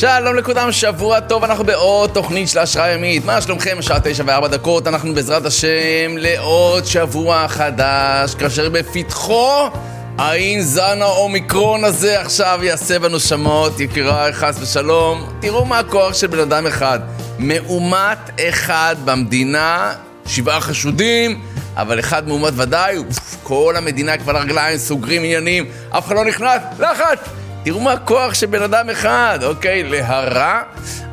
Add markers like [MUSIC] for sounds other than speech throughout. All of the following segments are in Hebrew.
שלום לכולם, שבוע טוב, אנחנו בעוד תוכנית של השראה ימית. מה שלומכם? שעה תשע וארבע דקות, אנחנו בעזרת השם לעוד שבוע חדש, כאשר בפתחו האם זן האומיקרון הזה עכשיו יעשה בנו שמות, יקיריי, חס ושלום. תראו מה הכוח של בן אדם אחד. מאומת אחד במדינה, שבעה חשודים, אבל אחד מאומת ודאי, כל המדינה כבר לרגליים, סוגרים עניינים, אף אחד לא נכנס, לחץ! תראו מה הכוח של בן אדם אחד, אוקיי? להרע,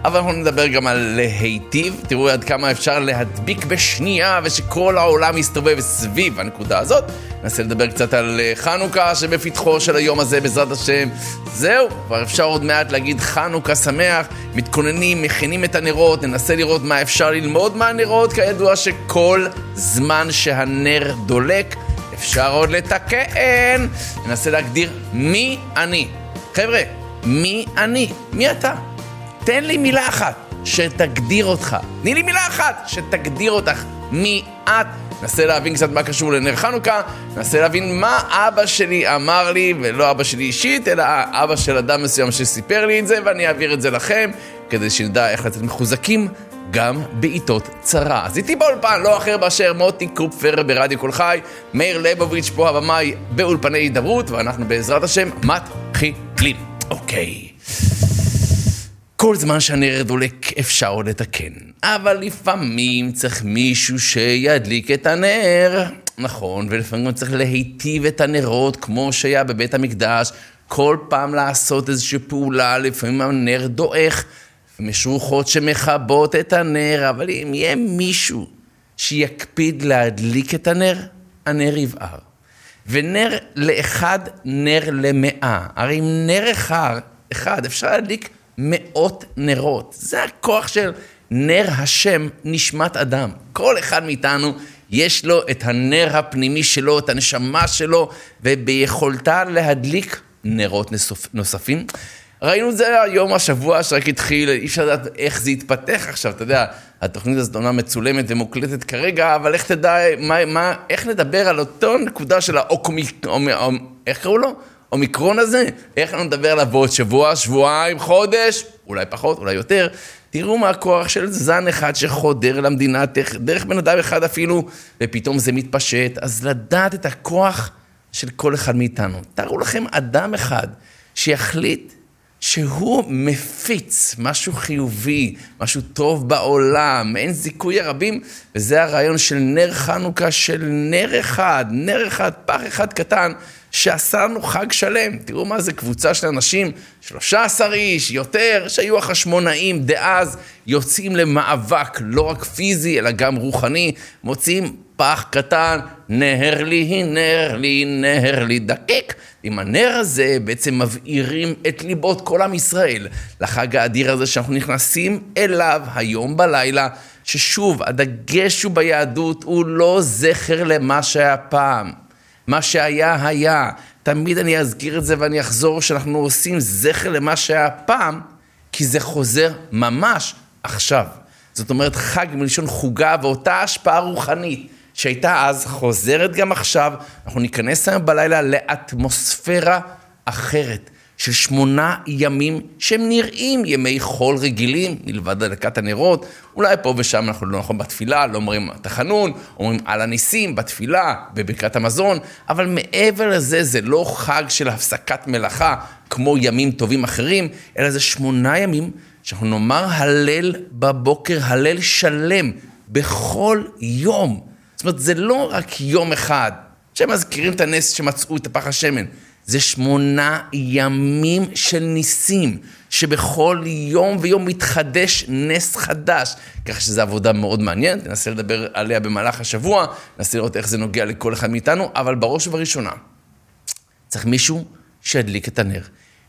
אבל אנחנו נדבר גם על להיטיב. תראו עד כמה אפשר להדביק בשנייה ושכל העולם יסתובב סביב הנקודה הזאת. ננסה לדבר קצת על אה, חנוכה שבפתחו של היום הזה, בעזרת השם. זהו, כבר אפשר עוד מעט להגיד חנוכה שמח. מתכוננים, מכינים את הנרות, ננסה לראות מה אפשר ללמוד מהנרות. כידוע שכל זמן שהנר דולק, אפשר עוד לתקן. ננסה להגדיר מי אני. חבר'ה, מי אני? מי אתה? תן לי מילה אחת שתגדיר אותך. תני לי מילה אחת שתגדיר אותך. מי את? ננסה להבין קצת מה קשור לנר חנוכה, ננסה להבין מה אבא שלי אמר לי, ולא אבא שלי אישית, אלא אבא של אדם מסוים שסיפר לי את זה, ואני אעביר את זה לכם, כדי שנדע איך לצאת מחוזקים גם בעיתות צרה. אז איתי באולפן, לא אחר באשר מוטי קופפר ברדיו קול חי, מאיר ליבוביץ' פה הבמאי באולפני הידברות, ואנחנו בעזרת השם מתחילים. אוקיי. כל זמן שהנר דולק אפשר עוד לתקן, אבל לפעמים צריך מישהו שידליק את הנר. נכון, ולפעמים גם צריך להיטיב את הנרות כמו שהיה בבית המקדש, כל פעם לעשות איזושהי פעולה, לפעמים הנר דועך. יש רוחות שמכבות את הנר, אבל אם יהיה מישהו שיקפיד להדליק את הנר, הנר יבער. ונר לאחד, נר למאה. הרי עם נר אחד, אחד אפשר להדליק מאות נרות. זה הכוח של נר השם נשמת אדם. כל אחד מאיתנו יש לו את הנר הפנימי שלו, את הנשמה שלו, וביכולתה להדליק נרות נוספים. ראינו את זה היום, השבוע שרק התחיל, אי אפשר לדעת איך זה יתפתח עכשיו, אתה יודע, התוכנית הזאת אומנם מצולמת ומוקלטת כרגע, אבל איך תדע, מה, מה, איך נדבר על אותו נקודה של האוקומיקרון, איך קראו לו? אומיקרון הזה? איך אנחנו נדבר עליו בעוד שבוע, שבועיים, חודש, אולי פחות, אולי יותר. תראו מה הכוח של זן אחד שחודר למדינה, דרך בן אדם אחד אפילו, ופתאום זה מתפשט. אז לדעת את הכוח של כל אחד מאיתנו. תארו לכם אדם אחד שיחליט שהוא מפיץ משהו חיובי, משהו טוב בעולם, אין זיכוי הרבים, וזה הרעיון של נר חנוכה, של נר אחד, נר אחד, פח אחד קטן, לנו חג שלם. תראו מה זה קבוצה של אנשים, 13 איש, יותר, שהיו החשמונאים דאז, יוצאים למאבק, לא רק פיזי, אלא גם רוחני, מוצאים פח קטן, נהר לי, נהר לי, נהר לי, דקק. עם הנר הזה בעצם מבעירים את ליבות כל עם ישראל לחג האדיר הזה שאנחנו נכנסים אליו היום בלילה, ששוב, הדגש הוא ביהדות הוא לא זכר למה שהיה פעם. מה שהיה, היה. תמיד אני אזכיר את זה ואני אחזור שאנחנו עושים זכר למה שהיה פעם, כי זה חוזר ממש עכשיו. זאת אומרת, חג מלשון חוגה ואותה השפעה רוחנית שהייתה אז, חוזרת גם עכשיו. אנחנו ניכנס היום בלילה לאטמוספירה אחרת. של שמונה ימים שהם נראים ימי חול רגילים, מלבד הדלקת הנרות. אולי פה ושם אנחנו לא נכון בתפילה, לא אומרים תחנון, אומרים על הניסים בתפילה, בברכת המזון, אבל מעבר לזה, זה לא חג של הפסקת מלאכה כמו ימים טובים אחרים, אלא זה שמונה ימים שאנחנו נאמר הלל בבוקר, הלל שלם, בכל יום. זאת אומרת, זה לא רק יום אחד, שמזכירים את הנס שמצאו את הפח השמן. זה שמונה ימים של ניסים, שבכל יום ויום מתחדש נס חדש. ככה שזו עבודה מאוד מעניינת, ננסה לדבר עליה במהלך השבוע, ננסה לראות איך זה נוגע לכל אחד מאיתנו, אבל בראש ובראשונה, צריך מישהו שידליק את הנר.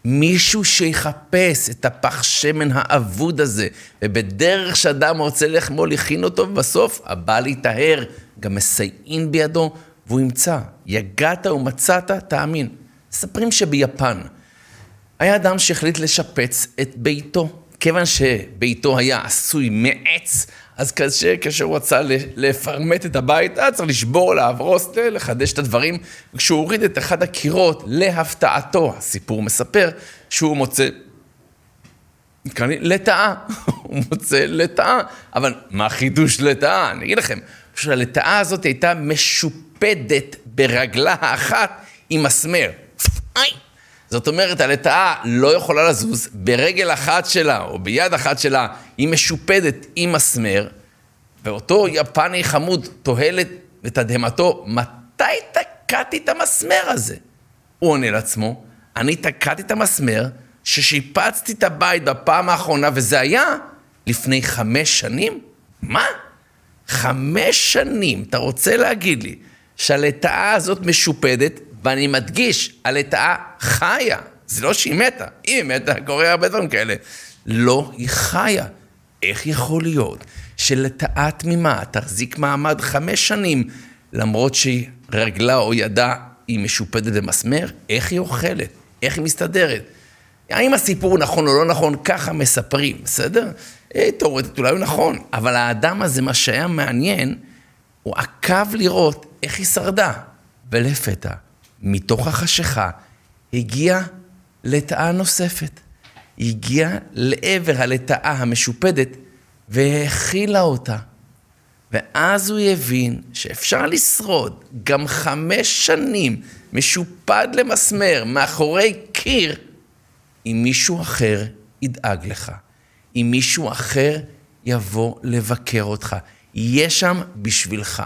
מישהו שיחפש את הפח שמן האבוד הזה, ובדרך שאדם רוצה לחמו, לכין אותו, ובסוף הבא להיטהר, גם מסייעין בידו, והוא ימצא. יגעת ומצאת, תאמין. מספרים שביפן היה אדם שהחליט לשפץ את ביתו. כיוון שביתו היה עשוי מעץ, אז כאשר, כאשר הוא רצה לפרמט את הבית, היה צריך לשבור, להברוס, לחדש את הדברים. וכשהוא הוריד את אחד הקירות, להפתעתו, הסיפור מספר שהוא מוצא לי לטאה. [LAUGHS] הוא מוצא לטאה. אבל מה חידוש לטאה? אני אגיד לכם, שהלטאה הזאת הייתה משופדת ברגלה האחת עם מסמר. זאת אומרת, הלטאה לא יכולה לזוז ברגל אחת שלה, או ביד אחת שלה, היא משופדת עם מסמר, ואותו יפני חמוד תוהלת לתדהמתו, מתי תקעתי את המסמר הזה? הוא עונה לעצמו, אני תקעתי את המסמר ששיפצתי את הבית בפעם האחרונה, וזה היה לפני חמש שנים? מה? חמש שנים, אתה רוצה להגיד לי שהלטאה הזאת משופדת, ואני מדגיש, הלטאה חיה. זה לא שהיא מתה, היא מתה, קורה הרבה דברים כאלה. לא, היא חיה. איך יכול להיות שלטאה תמימה תחזיק מעמד חמש שנים, למרות שהיא רגלה או ידה היא משופדת במסמר? איך היא אוכלת? איך היא מסתדרת? האם הסיפור נכון או לא נכון? ככה מספרים, בסדר? אה, תאורטית אולי הוא נכון, אבל האדם הזה, מה שהיה מעניין, הוא עקב לראות איך היא שרדה. ולפתע, מתוך החשיכה, הגיעה לטאה נוספת. היא הגיעה לעבר הלטאה המשופדת והאכילה אותה. ואז הוא הבין שאפשר לשרוד גם חמש שנים משופד למסמר מאחורי קיר, אם מישהו אחר ידאג לך, אם מישהו אחר יבוא לבקר אותך, יהיה שם בשבילך.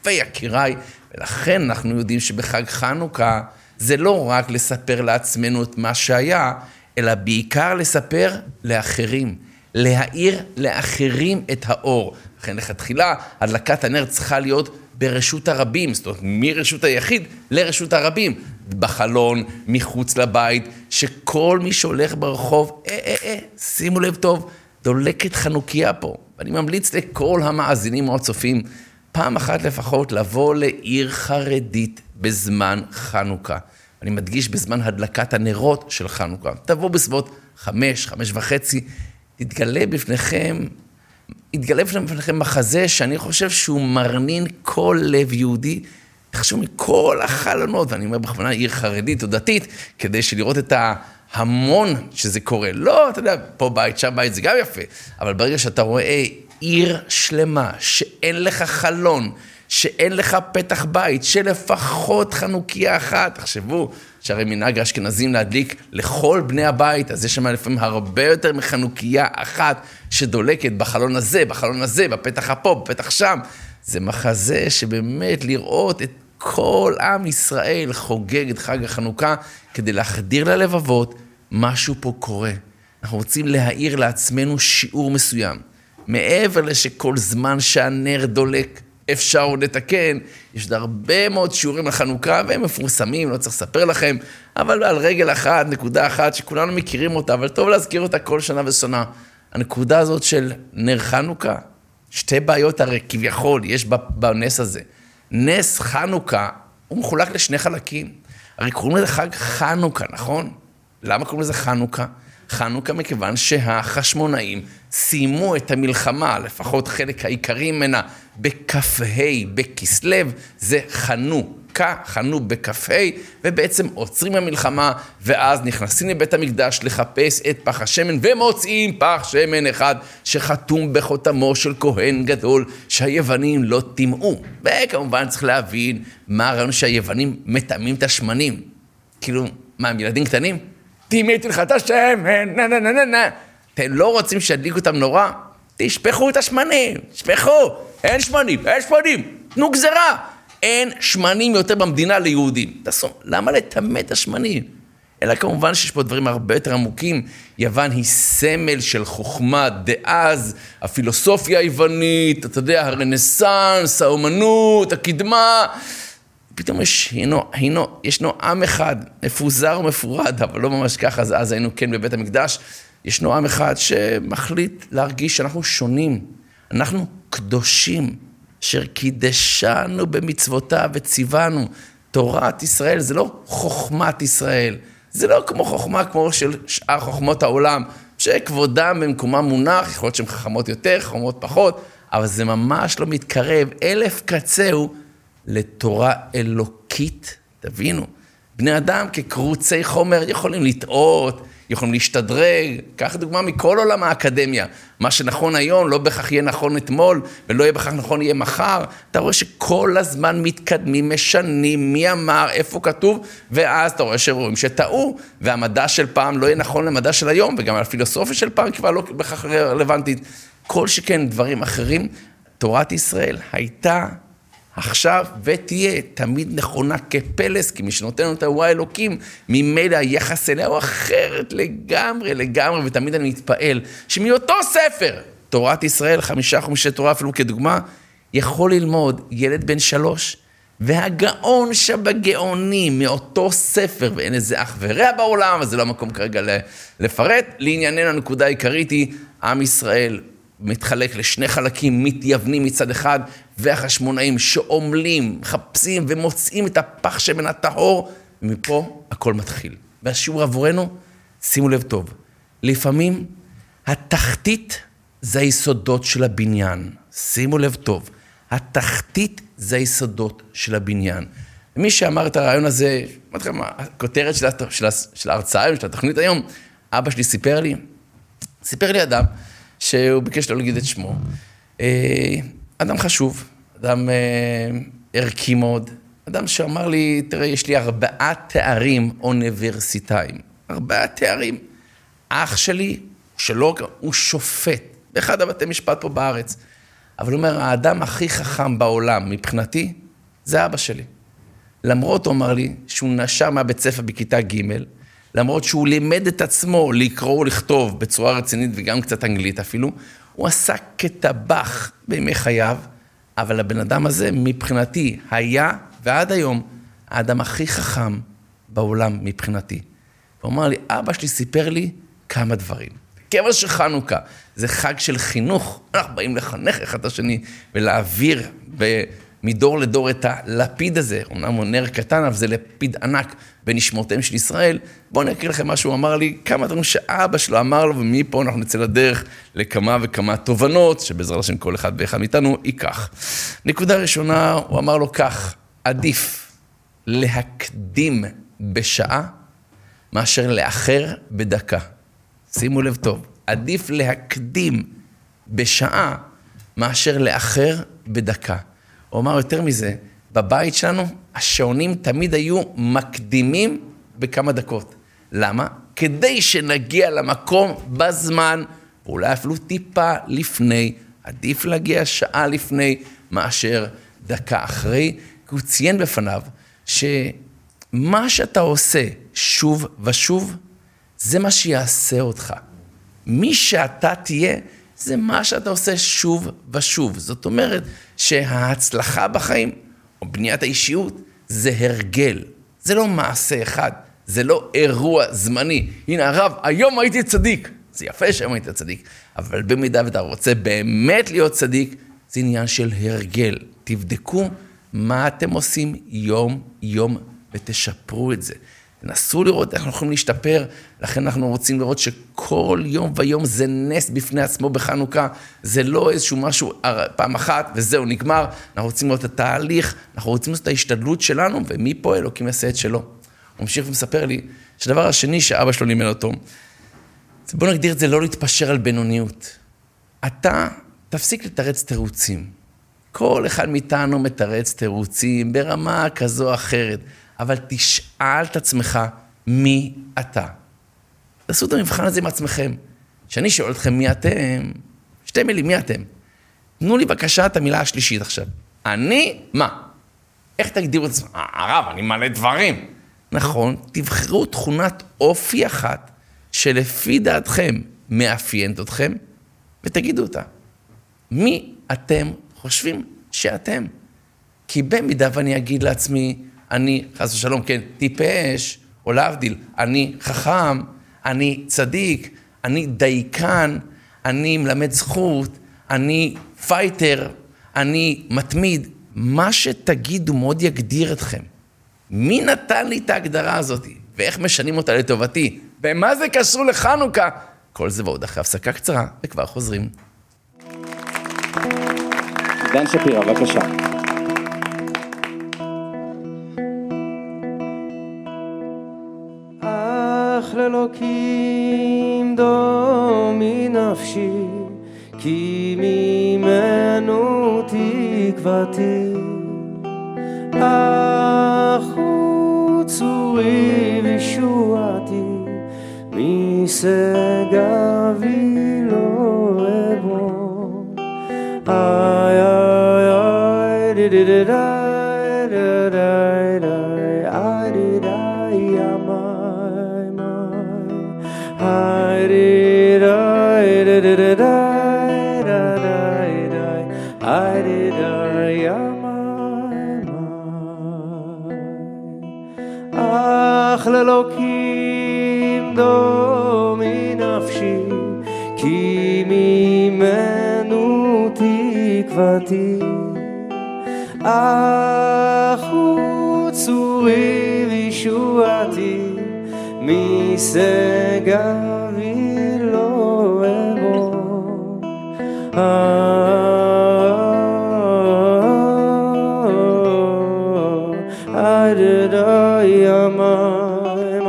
יפה יקיריי, ולכן אנחנו יודעים שבחג חנוכה זה לא רק לספר לעצמנו את מה שהיה, אלא בעיקר לספר לאחרים, להאיר לאחרים את האור. לכן לכתחילה הדלקת הנר צריכה להיות ברשות הרבים, זאת אומרת, מרשות היחיד לרשות הרבים. בחלון, מחוץ לבית, שכל מי שהולך ברחוב, אה, אה, אה, שימו לב טוב, דולקת חנוכיה פה. ואני ממליץ לכל המאזינים או הצופים, פעם אחת לפחות לבוא לעיר חרדית בזמן חנוכה. אני מדגיש בזמן הדלקת הנרות של חנוכה. תבואו בסביבות חמש, חמש וחצי, תתגלה בפניכם, יתגלה בפניכם מחזה שאני חושב שהוא מרנין כל לב יהודי. תחשבו מכל החלונות, ואני אומר בכוונה עיר חרדית או דתית, כדי שלראות את ההמון שזה קורה. לא, אתה יודע, פה בית, שם בית, זה גם יפה, אבל ברגע שאתה רואה עיר שלמה, שאין לך חלון, שאין לך פתח בית, שלפחות חנוכיה אחת, תחשבו, שהרי מנהג האשכנזים להדליק לכל בני הבית, אז יש שם לפעמים הרבה יותר מחנוכיה אחת שדולקת בחלון הזה, בחלון הזה, בפתח הפה, בפתח שם. זה מחזה שבאמת לראות את כל עם ישראל חוגג את חג החנוכה כדי להחדיר ללבבות, משהו פה קורה. אנחנו רוצים להאיר לעצמנו שיעור מסוים. מעבר לשכל זמן שהנר דולק, אפשר עוד לתקן. יש עוד הרבה מאוד שיעורים לחנוכה, והם מפורסמים, לא צריך לספר לכם, אבל על רגל אחת, נקודה אחת, שכולנו מכירים אותה, אבל טוב להזכיר אותה כל שנה ושנה. הנקודה הזאת של נר חנוכה, שתי בעיות הרי כביכול יש בנס הזה. נס חנוכה, הוא מחולק לשני חלקים. הרי קוראים לזה חג חנוכה, נכון? למה קוראים לזה חנוכה? חנוכה מכיוון שהחשמונאים סיימו את המלחמה, לפחות חלק העיקרי ממנה, בכ"ה בכסלו, זה חנו. חנוכה, חנו בכ"ה, ובעצם עוצרים במלחמה, ואז נכנסים לבית המקדש לחפש את פח השמן, ומוצאים פח שמן אחד שחתום בחותמו של כהן גדול, שהיוונים לא טימאו. וכמובן צריך להבין מה הרעיון שהיוונים מטמאים את השמנים. כאילו, מה, הם ילדים קטנים? לך את השמן, נה נה נה נה נה. אתם לא רוצים שידליקו אותם נורא? תשפכו את השמנים, תשפכו, אין שמנים, אין שמנים, תנו גזרה. אין שמנים יותר במדינה ליהודים. תעשו, למה לטמא את השמנים? אלא כמובן שיש פה דברים הרבה יותר עמוקים. יוון היא סמל של חוכמה דאז, הפילוסופיה היוונית, אתה יודע, הרנסאנס, האומנות, הקדמה. פתאום יש, הינו, הינו, ישנו עם אחד, מפוזר ומפורד, אבל לא ממש ככה, אז, אז היינו כן בבית המקדש. ישנו עם אחד שמחליט להרגיש שאנחנו שונים, אנחנו קדושים. אשר קידשנו במצוותיו וציוונו. תורת ישראל זה לא חוכמת ישראל, זה לא כמו חוכמה כמו של שאר חוכמות העולם, שכבודם במקומם מונח, יכול להיות שהן חכמות יותר, חכמות פחות, אבל זה ממש לא מתקרב אלף קצהו לתורה אלוקית. תבינו, בני אדם כקרוצי חומר יכולים לטעות, יכולים להשתדרג. קח דוגמה מכל עולם האקדמיה. מה שנכון היום לא בהכרח יהיה נכון אתמול, ולא יהיה בהכרח נכון יהיה מחר. אתה רואה שכל הזמן מתקדמים, משנים, מי אמר, איפה כתוב, ואז אתה רואה שרואים שטעו, והמדע של פעם לא יהיה נכון למדע של היום, וגם הפילוסופיה של פעם כבר לא בהכרח רלוונטית. כל שכן דברים אחרים, תורת ישראל הייתה עכשיו ותהיה תמיד נכונה כפלס, כי מי שנותן אותה הוא האלוקים, ממילא היחס אליה הוא אחרת לגמרי, לגמרי, ותמיד אני מתפעל שמאותו ספר, תורת ישראל, חמישה חומשי תורה אפילו כדוגמה, יכול ללמוד ילד בן שלוש, והגאון שבגאונים מאותו ספר, ואין איזה אח ורע בעולם, אז זה לא המקום כרגע לפרט. לענייננו הנקודה העיקרית היא עם ישראל מתחלק לשני חלקים מתייוונים מצד אחד, והחשמונאים שעמלים, מחפשים ומוצאים את הפח שמן הטהור, ומפה הכל מתחיל. והשיעור עבורנו, שימו לב טוב, לפעמים התחתית זה היסודות של הבניין. שימו לב טוב, התחתית זה היסודות של הבניין. מי שאמר את הרעיון הזה, אמרתי לכם, הכותרת של, של, של ההרצאה, של התוכנית היום, אבא שלי סיפר לי, סיפר לי אדם, שהוא ביקש לא להגיד את שמו. אדם חשוב, אדם אה, ערכי מאוד, אדם שאמר לי, תראה, יש לי ארבעה תארים אוניברסיטאיים. ארבעה תארים. אח שלי, שלא, הוא שופט באחד הבתי משפט פה בארץ. אבל הוא אומר, האדם הכי חכם בעולם מבחינתי, זה אבא שלי. למרות, הוא אמר לי, שהוא נשר מהבית ספר בכיתה ג', למרות שהוא לימד את עצמו לקרוא ולכתוב בצורה רצינית וגם קצת אנגלית אפילו, הוא עסק כטבח בימי חייו, אבל הבן אדם הזה מבחינתי היה, ועד היום, האדם הכי חכם בעולם מבחינתי. הוא אמר לי, אבא שלי סיפר לי כמה דברים. כיוון שחנוכה זה חג של חינוך, אנחנו באים לחנך אחד את השני ולהעביר מדור לדור את הלפיד הזה, אמנם הוא נר קטן, אבל זה לפיד ענק בנשמותיהם של ישראל. בואו אני אקריא לכם מה שהוא אמר לי, כמה דברים שאבא שלו אמר לו, ומפה אנחנו נצא לדרך לכמה וכמה תובנות, שבעזרת השם כל אחד ואחד מאיתנו ייקח. נקודה ראשונה, הוא אמר לו כך, עדיף להקדים בשעה מאשר לאחר בדקה. שימו לב טוב, עדיף להקדים בשעה מאשר לאחר בדקה. הוא אמר יותר מזה, בבית שלנו השעונים תמיד היו מקדימים בכמה דקות. למה? כדי שנגיע למקום בזמן, ואולי אפילו טיפה לפני, עדיף להגיע שעה לפני מאשר דקה אחרי, כי הוא ציין בפניו שמה שאתה עושה שוב ושוב, זה מה שיעשה אותך. מי שאתה תהיה, זה מה שאתה עושה שוב ושוב. זאת אומרת שההצלחה בחיים, או בניית האישיות, זה הרגל. זה לא מעשה אחד, זה לא אירוע זמני. הנה הרב, היום הייתי צדיק. זה יפה שהיום היית צדיק, אבל במידה ואתה רוצה באמת להיות צדיק, זה עניין של הרגל. תבדקו מה אתם עושים יום-יום ותשפרו את זה. תנסו לראות איך אנחנו יכולים להשתפר, לכן אנחנו רוצים לראות שכל יום ויום זה נס בפני עצמו בחנוכה, זה לא איזשהו משהו פעם אחת וזהו, נגמר, אנחנו רוצים לראות את התהליך, אנחנו רוצים לראות את ההשתדלות שלנו, ומפה אלוקים יעשה את שלו. הוא ממשיך ומספר לי שהדבר השני שאבא שלו לימד אותו, בוא נגדיר את זה לא להתפשר על בינוניות. אתה תפסיק לתרץ תירוצים. כל אחד מאיתנו מתרץ תירוצים ברמה כזו או אחרת. אבל תשאל את עצמך מי אתה. תעשו את המבחן הזה עם עצמכם. כשאני שואל אתכם מי אתם, שתי מילים, מי אתם? תנו לי בבקשה את המילה השלישית עכשיו. אני, מה? איך תגדירו את עצמכם? הרב, אני מלא דברים. נכון, תבחרו תכונת אופי אחת שלפי דעתכם מאפיינת אתכם, ותגידו אותה. מי אתם חושבים שאתם? כי במידה ואני אגיד לעצמי, אני, חס ושלום, כן, טיפש, או להבדיל, אני חכם, אני צדיק, אני דייקן, אני מלמד זכות, אני fighter, אני מתמיד. מה שתגידו מאוד יגדיר אתכם. מי נתן לי את ההגדרה הזאת? ואיך משנים אותה לטובתי? ומה זה קשור לחנוכה? כל זה ועוד אחרי הפסקה קצרה, וכבר חוזרים. דן שפירא, בבקשה. לאלוקים נפשי, כי ממנו תקוותי. אך הוא צורי וישועתי, משגבי לא אבוא. איי איי איי די די די די אך לאלוקים דומי נפשי כי ממנו תקוותי אך הוא צורי וישועתי משגבי I did I am I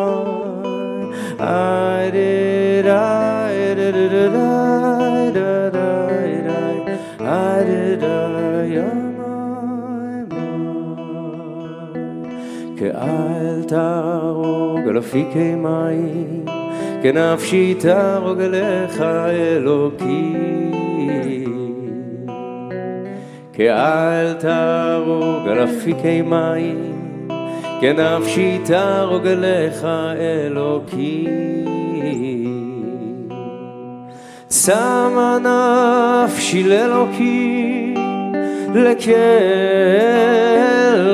I did I did it I did I I did I am כאל תהרוג על אפיקי מים, כנפשי תהרוג אליך אלוקי. כאל תהרוג על אפיקי מים, כנפשי תהרוג אליך אלוקי. שמה נפשי לאלוקי, לקל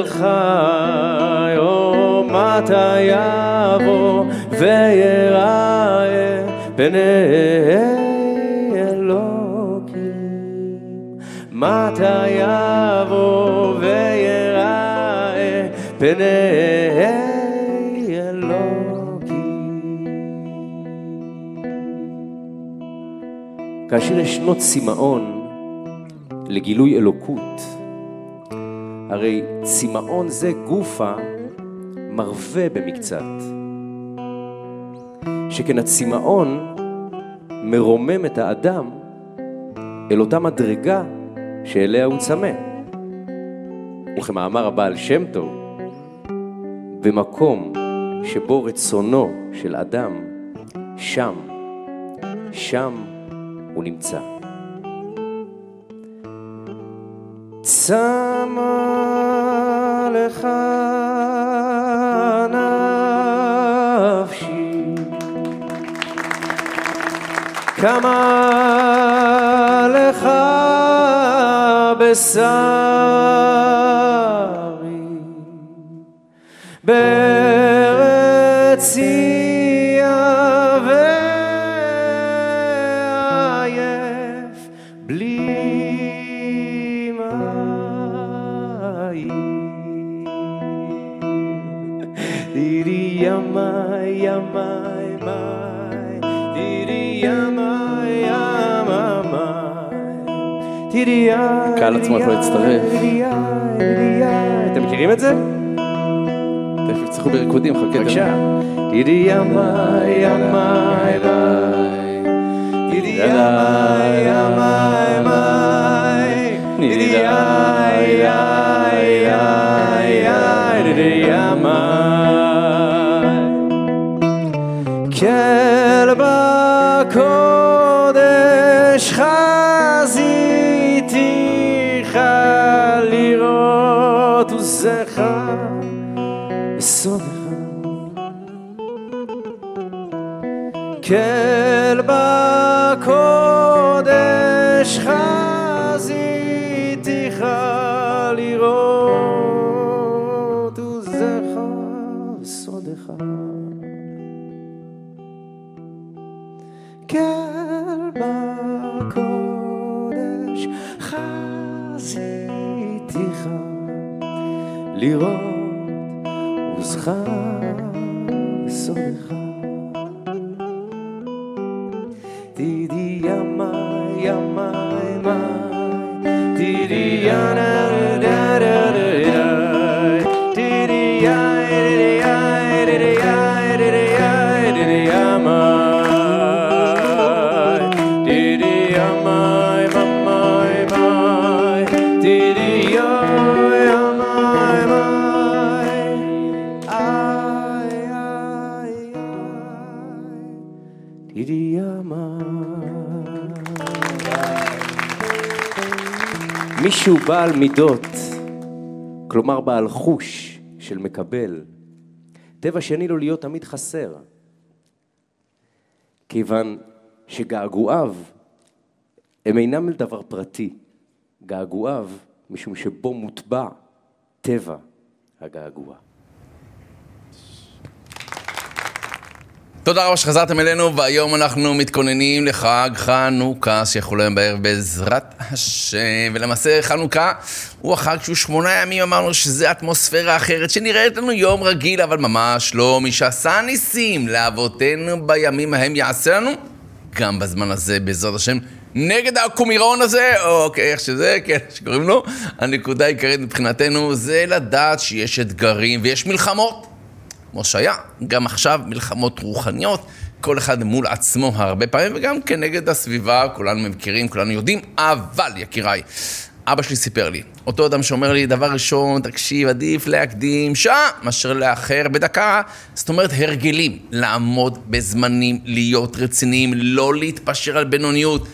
חי, או מתי יבוא ויראה פני מתי יבוא ויראה פני אלוקים. כאשר יש שנות צמאון לגילוי אלוקות, הרי צמאון זה גופה מרווה במקצת. שכן הצמאון מרומם את האדם אל אותה מדרגה שאליה הוא צמא. וכמאמר הבעל שם טוב, במקום שבו רצונו של אדם, שם, שם הוא נמצא. צמה לך נפשי כמה sorry. Baby. הקהל עצמו יכול להצטרף. אתם מכירים את זה? תכף יצטרכו בריקודים, חכה. בבקשה. ידי ימי ימי לי, ידי ימי ימי לי, ידי ימי ימי ידי ימי כלב הקודש חי עוזך ושונאך. כל בר לראות עוזך וסודך. תדעי ימי ימי ימי תדעי ינר דרך מישהו בעל מידות, כלומר בעל חוש של מקבל, טבע שני לו להיות תמיד חסר. כיוון שגעגועיו הם אינם דבר פרטי, געגועיו משום שבו מוטבע טבע הגעגוע. תודה רבה שחזרתם אלינו, והיום אנחנו מתכוננים לחג חנוכה, שיחול היום בערב בעזרת השם. ולמעשה חנוכה הוא החג שהוא שמונה ימים, אמרנו שזה אטמוספירה אחרת, שנראית לנו יום רגיל, אבל ממש לא. מי שעשה ניסים לאבותינו בימים ההם יעשה לנו, גם בזמן הזה, בעזרת השם. נגד הקומירון הזה, או אוקיי, איך שזה, כן, שקוראים לו, הנקודה העיקרית מבחינתנו זה לדעת שיש אתגרים ויש מלחמות. כמו שהיה, גם עכשיו מלחמות רוחניות, כל אחד מול עצמו הרבה פעמים, וגם כנגד הסביבה, כולנו מכירים, כולנו יודעים, אבל יקיריי, אבא שלי סיפר לי, אותו אדם שאומר לי, דבר ראשון, תקשיב, עדיף להקדים שעה מאשר לאחר בדקה. זאת אומרת, הרגלים, לעמוד בזמנים, להיות רציניים, לא להתפשר על בינוניות.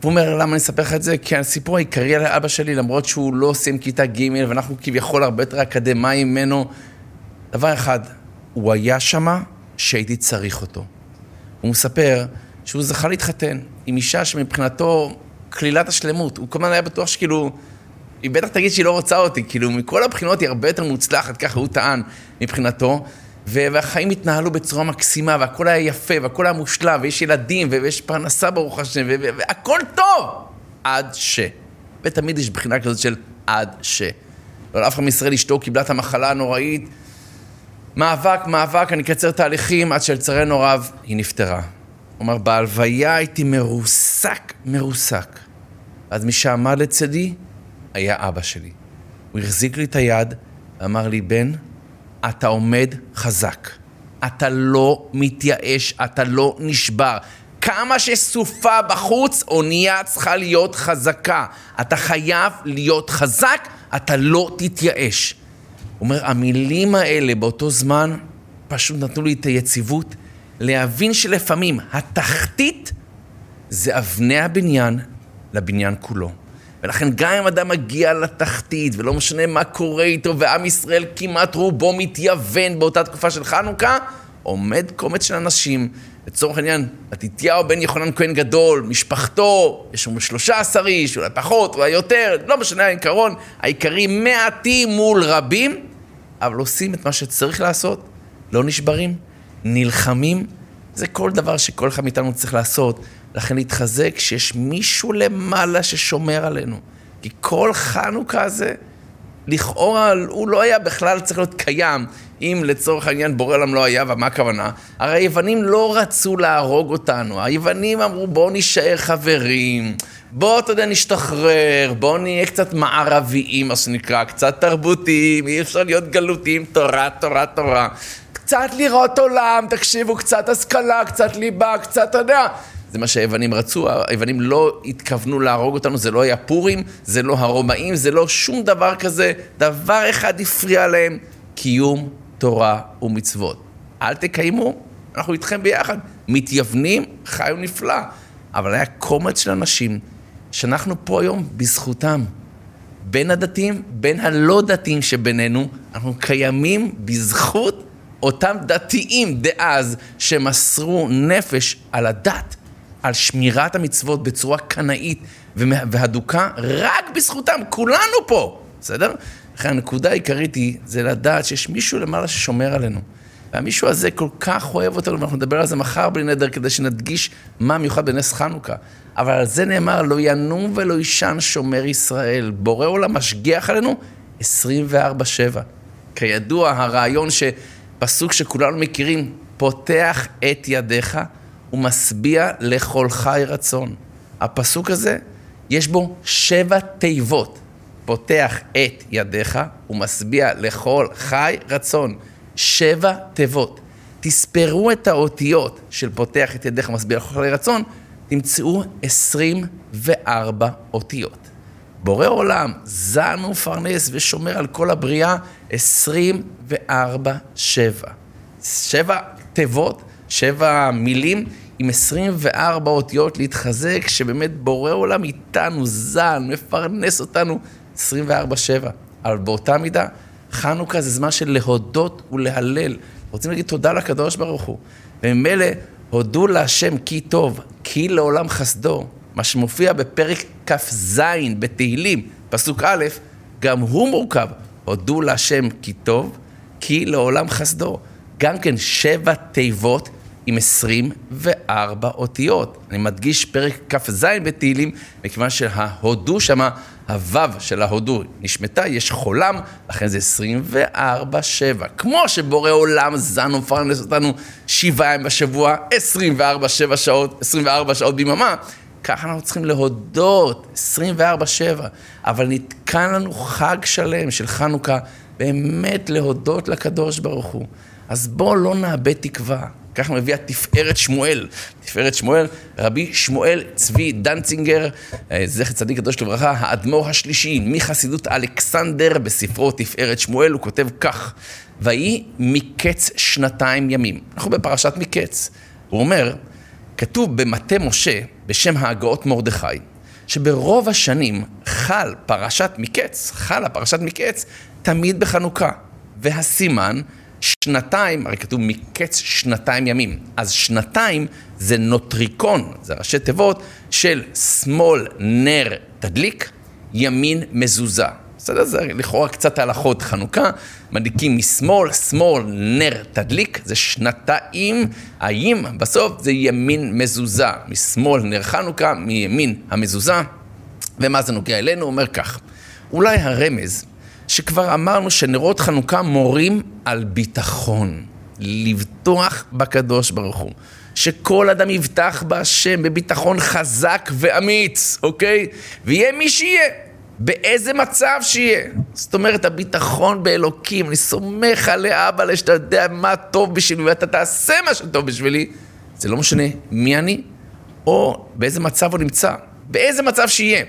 והוא אומר, למה אני אספר לך את זה? כי הסיפור העיקרי על אבא שלי, למרות שהוא לא סיים כיתה ג' ואנחנו כביכול הרבה יותר אקדמאים ממנו, דבר אחד, הוא היה שמה שהייתי צריך אותו. הוא מספר שהוא זכה להתחתן עם אישה שמבחינתו כלילת השלמות. הוא כל הזמן היה בטוח שכאילו, היא בטח תגיד שהיא לא רוצה אותי, כאילו מכל הבחינות היא הרבה יותר מוצלחת, ככה הוא טען מבחינתו. והחיים התנהלו בצורה מקסימה, והכל היה יפה, והכל היה מושלם, ויש ילדים, ויש פרנסה ברוך השם, והכל טוב! עד ש. ותמיד יש בחינה כזאת של עד ש. לא לאף אחד מישראל אשתו קיבלה את המחלה הנוראית. מאבק, מאבק, אני אקצר תהליכים, עד שלצערנו רב, היא נפטרה. הוא אומר, בהלוויה הייתי מרוסק, מרוסק. אז מי שעמד לצדי היה אבא שלי. הוא החזיק לי את היד ואמר לי, בן, אתה עומד חזק. אתה לא מתייאש, אתה לא נשבר. כמה שסופה בחוץ, אונייה צריכה להיות חזקה. אתה חייב להיות חזק, אתה לא תתייאש. אומר, המילים האלה באותו זמן פשוט נתנו לי את היציבות להבין שלפעמים התחתית זה אבני הבניין לבניין כולו. ולכן גם אם אדם מגיע לתחתית, ולא משנה מה קורה איתו, ועם ישראל כמעט רובו מתייוון באותה תקופה של חנוכה, עומד קומץ של אנשים, לצורך העניין, מתתיהו בן יוחנן כהן גדול, משפחתו, יש שלושה עשר איש, אולי פחות, אולי יותר, לא משנה העיקרון, העיקרים מעטים מול רבים, אבל עושים את מה שצריך לעשות, לא נשברים, נלחמים, זה כל דבר שכל אחד מאיתנו צריך לעשות. לכן להתחזק שיש מישהו למעלה ששומר עלינו. כי כל חנוכה הזה, לכאורה הוא לא היה בכלל צריך להיות קיים, אם לצורך העניין בורא עולם לא היה, ומה הכוונה? הרי היוונים לא רצו להרוג אותנו, היוונים אמרו בואו נישאר חברים, בואו, אתה יודע, נשתחרר, בואו נהיה קצת מערביים, מה שנקרא, קצת תרבותיים, אי אפשר להיות גלותיים, תורה, תורה, תורה. קצת לראות עולם, תקשיבו, קצת השכלה, קצת ליבה, קצת, אתה יודע. זה מה שהיוונים רצו, היוונים לא התכוונו להרוג אותנו, זה לא היה פורים, זה לא הרומאים, זה לא שום דבר כזה. דבר אחד הפריע להם, קיום תורה ומצוות. אל תקיימו, אנחנו איתכם ביחד. מתייוונים, חיו נפלא. אבל היה קומץ של אנשים שאנחנו פה היום בזכותם. בין הדתיים, בין הלא דתיים שבינינו, אנחנו קיימים בזכות אותם דתיים דאז שמסרו נפש על הדת, על שמירת המצוות בצורה קנאית והדוקה, רק בזכותם, כולנו פה, בסדר? לכן הנקודה העיקרית היא, זה לדעת שיש מישהו למעלה ששומר עלינו. והמישהו הזה כל כך אוהב אותנו, ואנחנו נדבר על זה מחר בלי נדר, כדי שנדגיש מה מיוחד בנס חנוכה. אבל על זה נאמר, לא ינום ולא יישן שומר ישראל. בורא עולם משגיח עלינו 24-7. כידוע, הרעיון שפסוק שכולנו מכירים, פותח את ידיך ומשביע לכל חי רצון. הפסוק הזה, יש בו שבע תיבות. פותח את ידיך ומשביע לכל חי רצון. שבע תיבות. תספרו את האותיות של פותח את ידיך ומשביע לכל חי רצון, תמצאו 24 אותיות. בורא עולם, זן ומפרנס ושומר על כל הבריאה 24 שבע. שבע תיבות, שבע מילים עם 24 אותיות להתחזק, שבאמת בורא עולם איתנו, זן, מפרנס אותנו 24 שבע. אבל באותה מידה, חנוכה זה זמן של להודות ולהלל. רוצים להגיד תודה לקדוש ברוך הוא. וממילא, הודו להשם כי טוב, כי לעולם חסדו. מה שמופיע בפרק כ"ז בתהילים, פסוק א', גם הוא מורכב. הודו להשם כי טוב, כי לעולם חסדו. גם כן שבע תיבות עם 24 אותיות. אני מדגיש פרק כ"ז בתהילים, מכיוון שההודו שמה, הוו של ההודו נשמטה, יש חולם, לכן זה 24-7. כמו שבורא עולם זן ומפרנס אותנו שבעה ימים בשבוע, 24-7 שעות, 24 שעות ביממה, ככה אנחנו צריכים להודות 24-7. אבל נתקן לנו חג שלם של חנוכה, באמת להודות לקדוש ברוך הוא. אז בואו לא נאבד תקווה. ככה מביא התפארת שמואל. תפארת שמואל, רבי שמואל צבי דנצינגר, אה, זכר צדיק קדוש לברכה, האדמו"ר השלישי מחסידות אלכסנדר בספרו תפארת שמואל, הוא כותב כך: ויהי מקץ שנתיים ימים. אנחנו בפרשת מקץ. הוא אומר, כתוב במטה משה בשם ההגאות מרדכי, שברוב השנים חל פרשת מקץ, חלה פרשת מקץ, תמיד בחנוכה. והסימן שנתיים, הרי כתוב מקץ שנתיים ימים, אז שנתיים זה נוטריקון, זה ראשי תיבות של שמאל נר תדליק, ימין מזוזה. בסדר? זה לכאורה קצת הלכות חנוכה, מדליקים משמאל, שמאל, נר תדליק, זה שנתיים, האם בסוף זה ימין מזוזה, משמאל נר חנוכה, מימין המזוזה. ומה זה נוגע אלינו? הוא אומר כך, אולי הרמז שכבר אמרנו שנרות חנוכה מורים על ביטחון, לבטוח בקדוש ברוך הוא. שכל אדם יבטח בהשם בביטחון חזק ואמיץ, אוקיי? ויהיה מי שיהיה, באיזה מצב שיהיה. זאת אומרת, הביטחון באלוקים, אני סומך על אבא שאתה יודע מה טוב בשבילי ואתה תעשה מה שטוב בשבילי. זה לא משנה מי אני או באיזה מצב הוא נמצא, באיזה מצב שיהיה.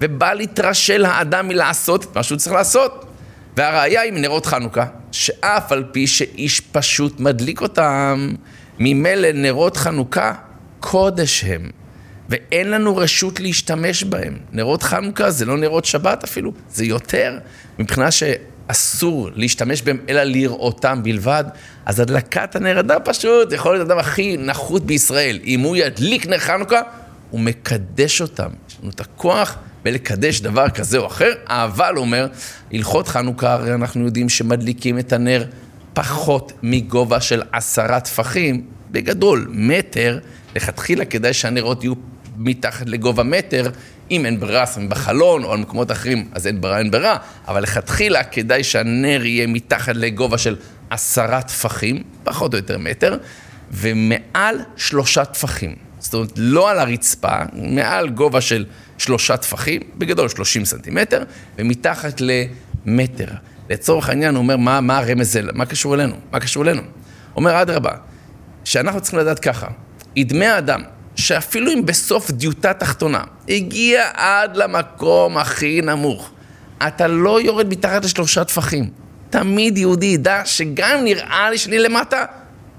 ובא להתרשל האדם מלעשות את מה שהוא צריך לעשות. והראיה היא מנרות חנוכה, שאף על פי שאיש פשוט מדליק אותם, ממילא נרות חנוכה קודש הם, ואין לנו רשות להשתמש בהם. נרות חנוכה זה לא נרות שבת אפילו, זה יותר, מבחינה שאסור להשתמש בהם אלא לראותם בלבד, אז הדלקת הנר אדם פשוט יכול להיות אדם הכי נחות בישראל. אם הוא ידליק נר חנוכה, הוא מקדש אותם. יש לנו את הכוח ולקדש דבר כזה או אחר, אבל אומר, הלכות חנוכה, הרי אנחנו יודעים שמדליקים את הנר פחות מגובה של עשרה טפחים, בגדול, מטר, לכתחילה כדאי שהנרות יהיו מתחת לגובה מטר, אם אין ברירה, שמים בחלון או על מקומות אחרים, אז אין ברירה, אין ברירה, אבל לכתחילה כדאי שהנר יהיה מתחת לגובה של עשרה טפחים, פחות או יותר מטר, ומעל שלושה טפחים. זאת אומרת, לא על הרצפה, מעל גובה של שלושה טפחים, בגדול 30 סנטימטר, ומתחת למטר. לצורך העניין הוא אומר, מה, מה הרמז זה, מה קשור אלינו? מה קשור אלינו? אומר, אדרבה, שאנחנו צריכים לדעת ככה, ידמי האדם, שאפילו אם בסוף דיוטה תחתונה, הגיע עד למקום הכי נמוך, אתה לא יורד מתחת לשלושה טפחים. תמיד יהודי ידע שגם נראה לי שאני למטה,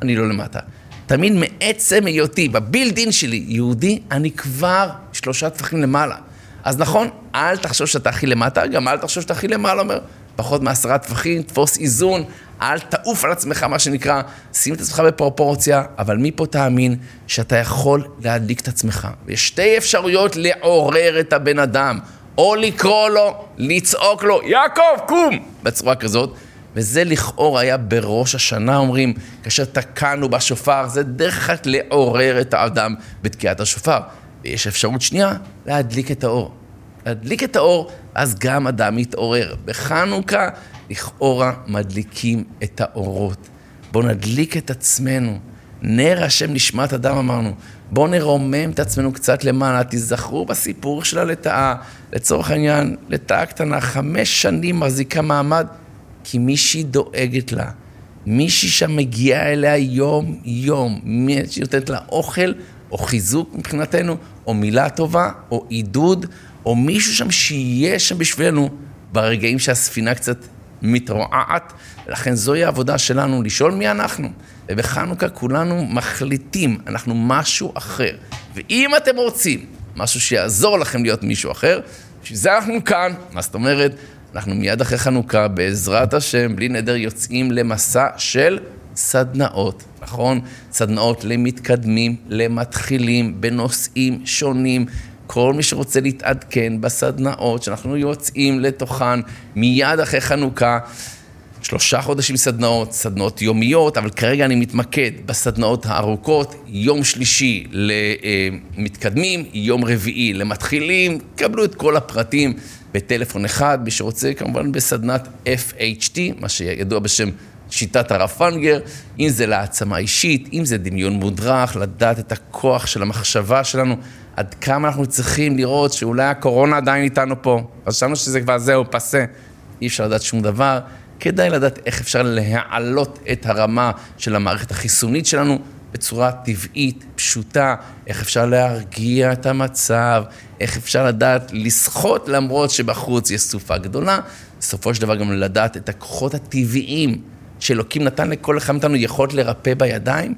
אני לא למטה. תמיד מעצם היותי, בבילדין שלי, יהודי, אני כבר שלושה טפחים למעלה. אז נכון, אל תחשוב שאתה הכי למטה, גם אל תחשוב שאתה הכי למעלה, אומר, פחות מעשרה טפחים, תפוס איזון, אל תעוף על עצמך, מה שנקרא, שים את עצמך בפרופורציה, אבל מפה תאמין שאתה יכול להדליק את עצמך. ויש שתי אפשרויות לעורר את הבן אדם, או לקרוא לו, לצעוק לו, יעקב, קום! בצורה כזאת. וזה לכאורה היה בראש השנה, אומרים, כאשר תקענו בשופר, זה דרך אחת לעורר את האדם בתקיעת השופר. ויש אפשרות שנייה, להדליק את האור. להדליק את האור, אז גם אדם יתעורר. בחנוכה, לכאורה מדליקים את האורות. בואו נדליק את עצמנו. נר השם נשמת אדם אמרנו. בואו נרומם את עצמנו קצת למעלה. תיזכרו בסיפור של הלטאה. לצורך העניין, לטאה קטנה, חמש שנים מחזיקה מעמד. כי מישהי דואגת לה. מישהי שם מגיעה אליה יום-יום, מישהי נותנת לה אוכל, או חיזוק מבחינתנו, או מילה טובה, או עידוד, או מישהו שם שיהיה שם בשבילנו ברגעים שהספינה קצת מתרועעת. לכן זוהי העבודה שלנו, לשאול מי אנחנו. ובחנוכה כולנו מחליטים, אנחנו משהו אחר. ואם אתם רוצים משהו שיעזור לכם להיות מישהו אחר, בשביל זה אנחנו כאן. מה זאת אומרת? אנחנו מיד אחרי חנוכה, בעזרת השם, בלי נדר, יוצאים למסע של סדנאות, נכון? סדנאות למתקדמים, למתחילים, בנושאים שונים. כל מי שרוצה להתעדכן בסדנאות שאנחנו יוצאים לתוכן מיד אחרי חנוכה, שלושה חודשים סדנאות, סדנאות יומיות, אבל כרגע אני מתמקד בסדנאות הארוכות, יום שלישי למתקדמים, יום רביעי למתחילים, קבלו את כל הפרטים בטלפון אחד, מי שרוצה כמובן בסדנת FHT, מה שידוע בשם שיטת הרב פנגר, אם זה להעצמה אישית, אם זה דמיון מודרך, לדעת את הכוח של המחשבה שלנו, עד כמה אנחנו צריכים לראות שאולי הקורונה עדיין איתנו פה. חשבנו שזה כבר זהו, פסה, אי אפשר לדעת שום דבר. כדאי לדעת איך אפשר להעלות את הרמה של המערכת החיסונית שלנו בצורה טבעית, פשוטה, איך אפשר להרגיע את המצב, איך אפשר לדעת לשחות למרות שבחוץ יש סופה גדולה, בסופו של דבר גם לדעת את הכוחות הטבעיים שאלוקים נתן לכל אחד מאיתנו יכולת לרפא בידיים.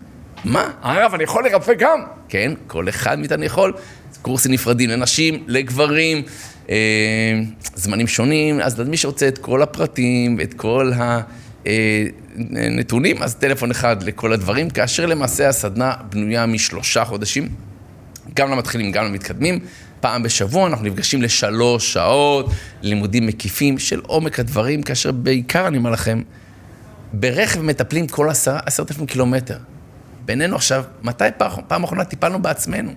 מה? הרב, אני יכול לרפא גם? כן, כל אחד מאיתנו יכול. קורסים נפרדים לנשים, לגברים, אה, זמנים שונים, אז מי שרוצה את כל הפרטים ואת כל הנתונים, אז טלפון אחד לכל הדברים, כאשר למעשה הסדנה בנויה משלושה חודשים, גם למתחילים, גם למתקדמים. פעם בשבוע אנחנו נפגשים לשלוש שעות, לימודים מקיפים של עומק הדברים, כאשר בעיקר, אני אומר לכם, ברכב מטפלים כל עשרת אלפים קילומטר. בינינו עכשיו, מתי פעם, פעם אחרונה טיפלנו בעצמנו?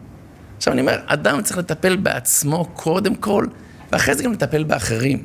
עכשיו אני אומר, אדם צריך לטפל בעצמו קודם כל, ואחרי זה גם לטפל באחרים.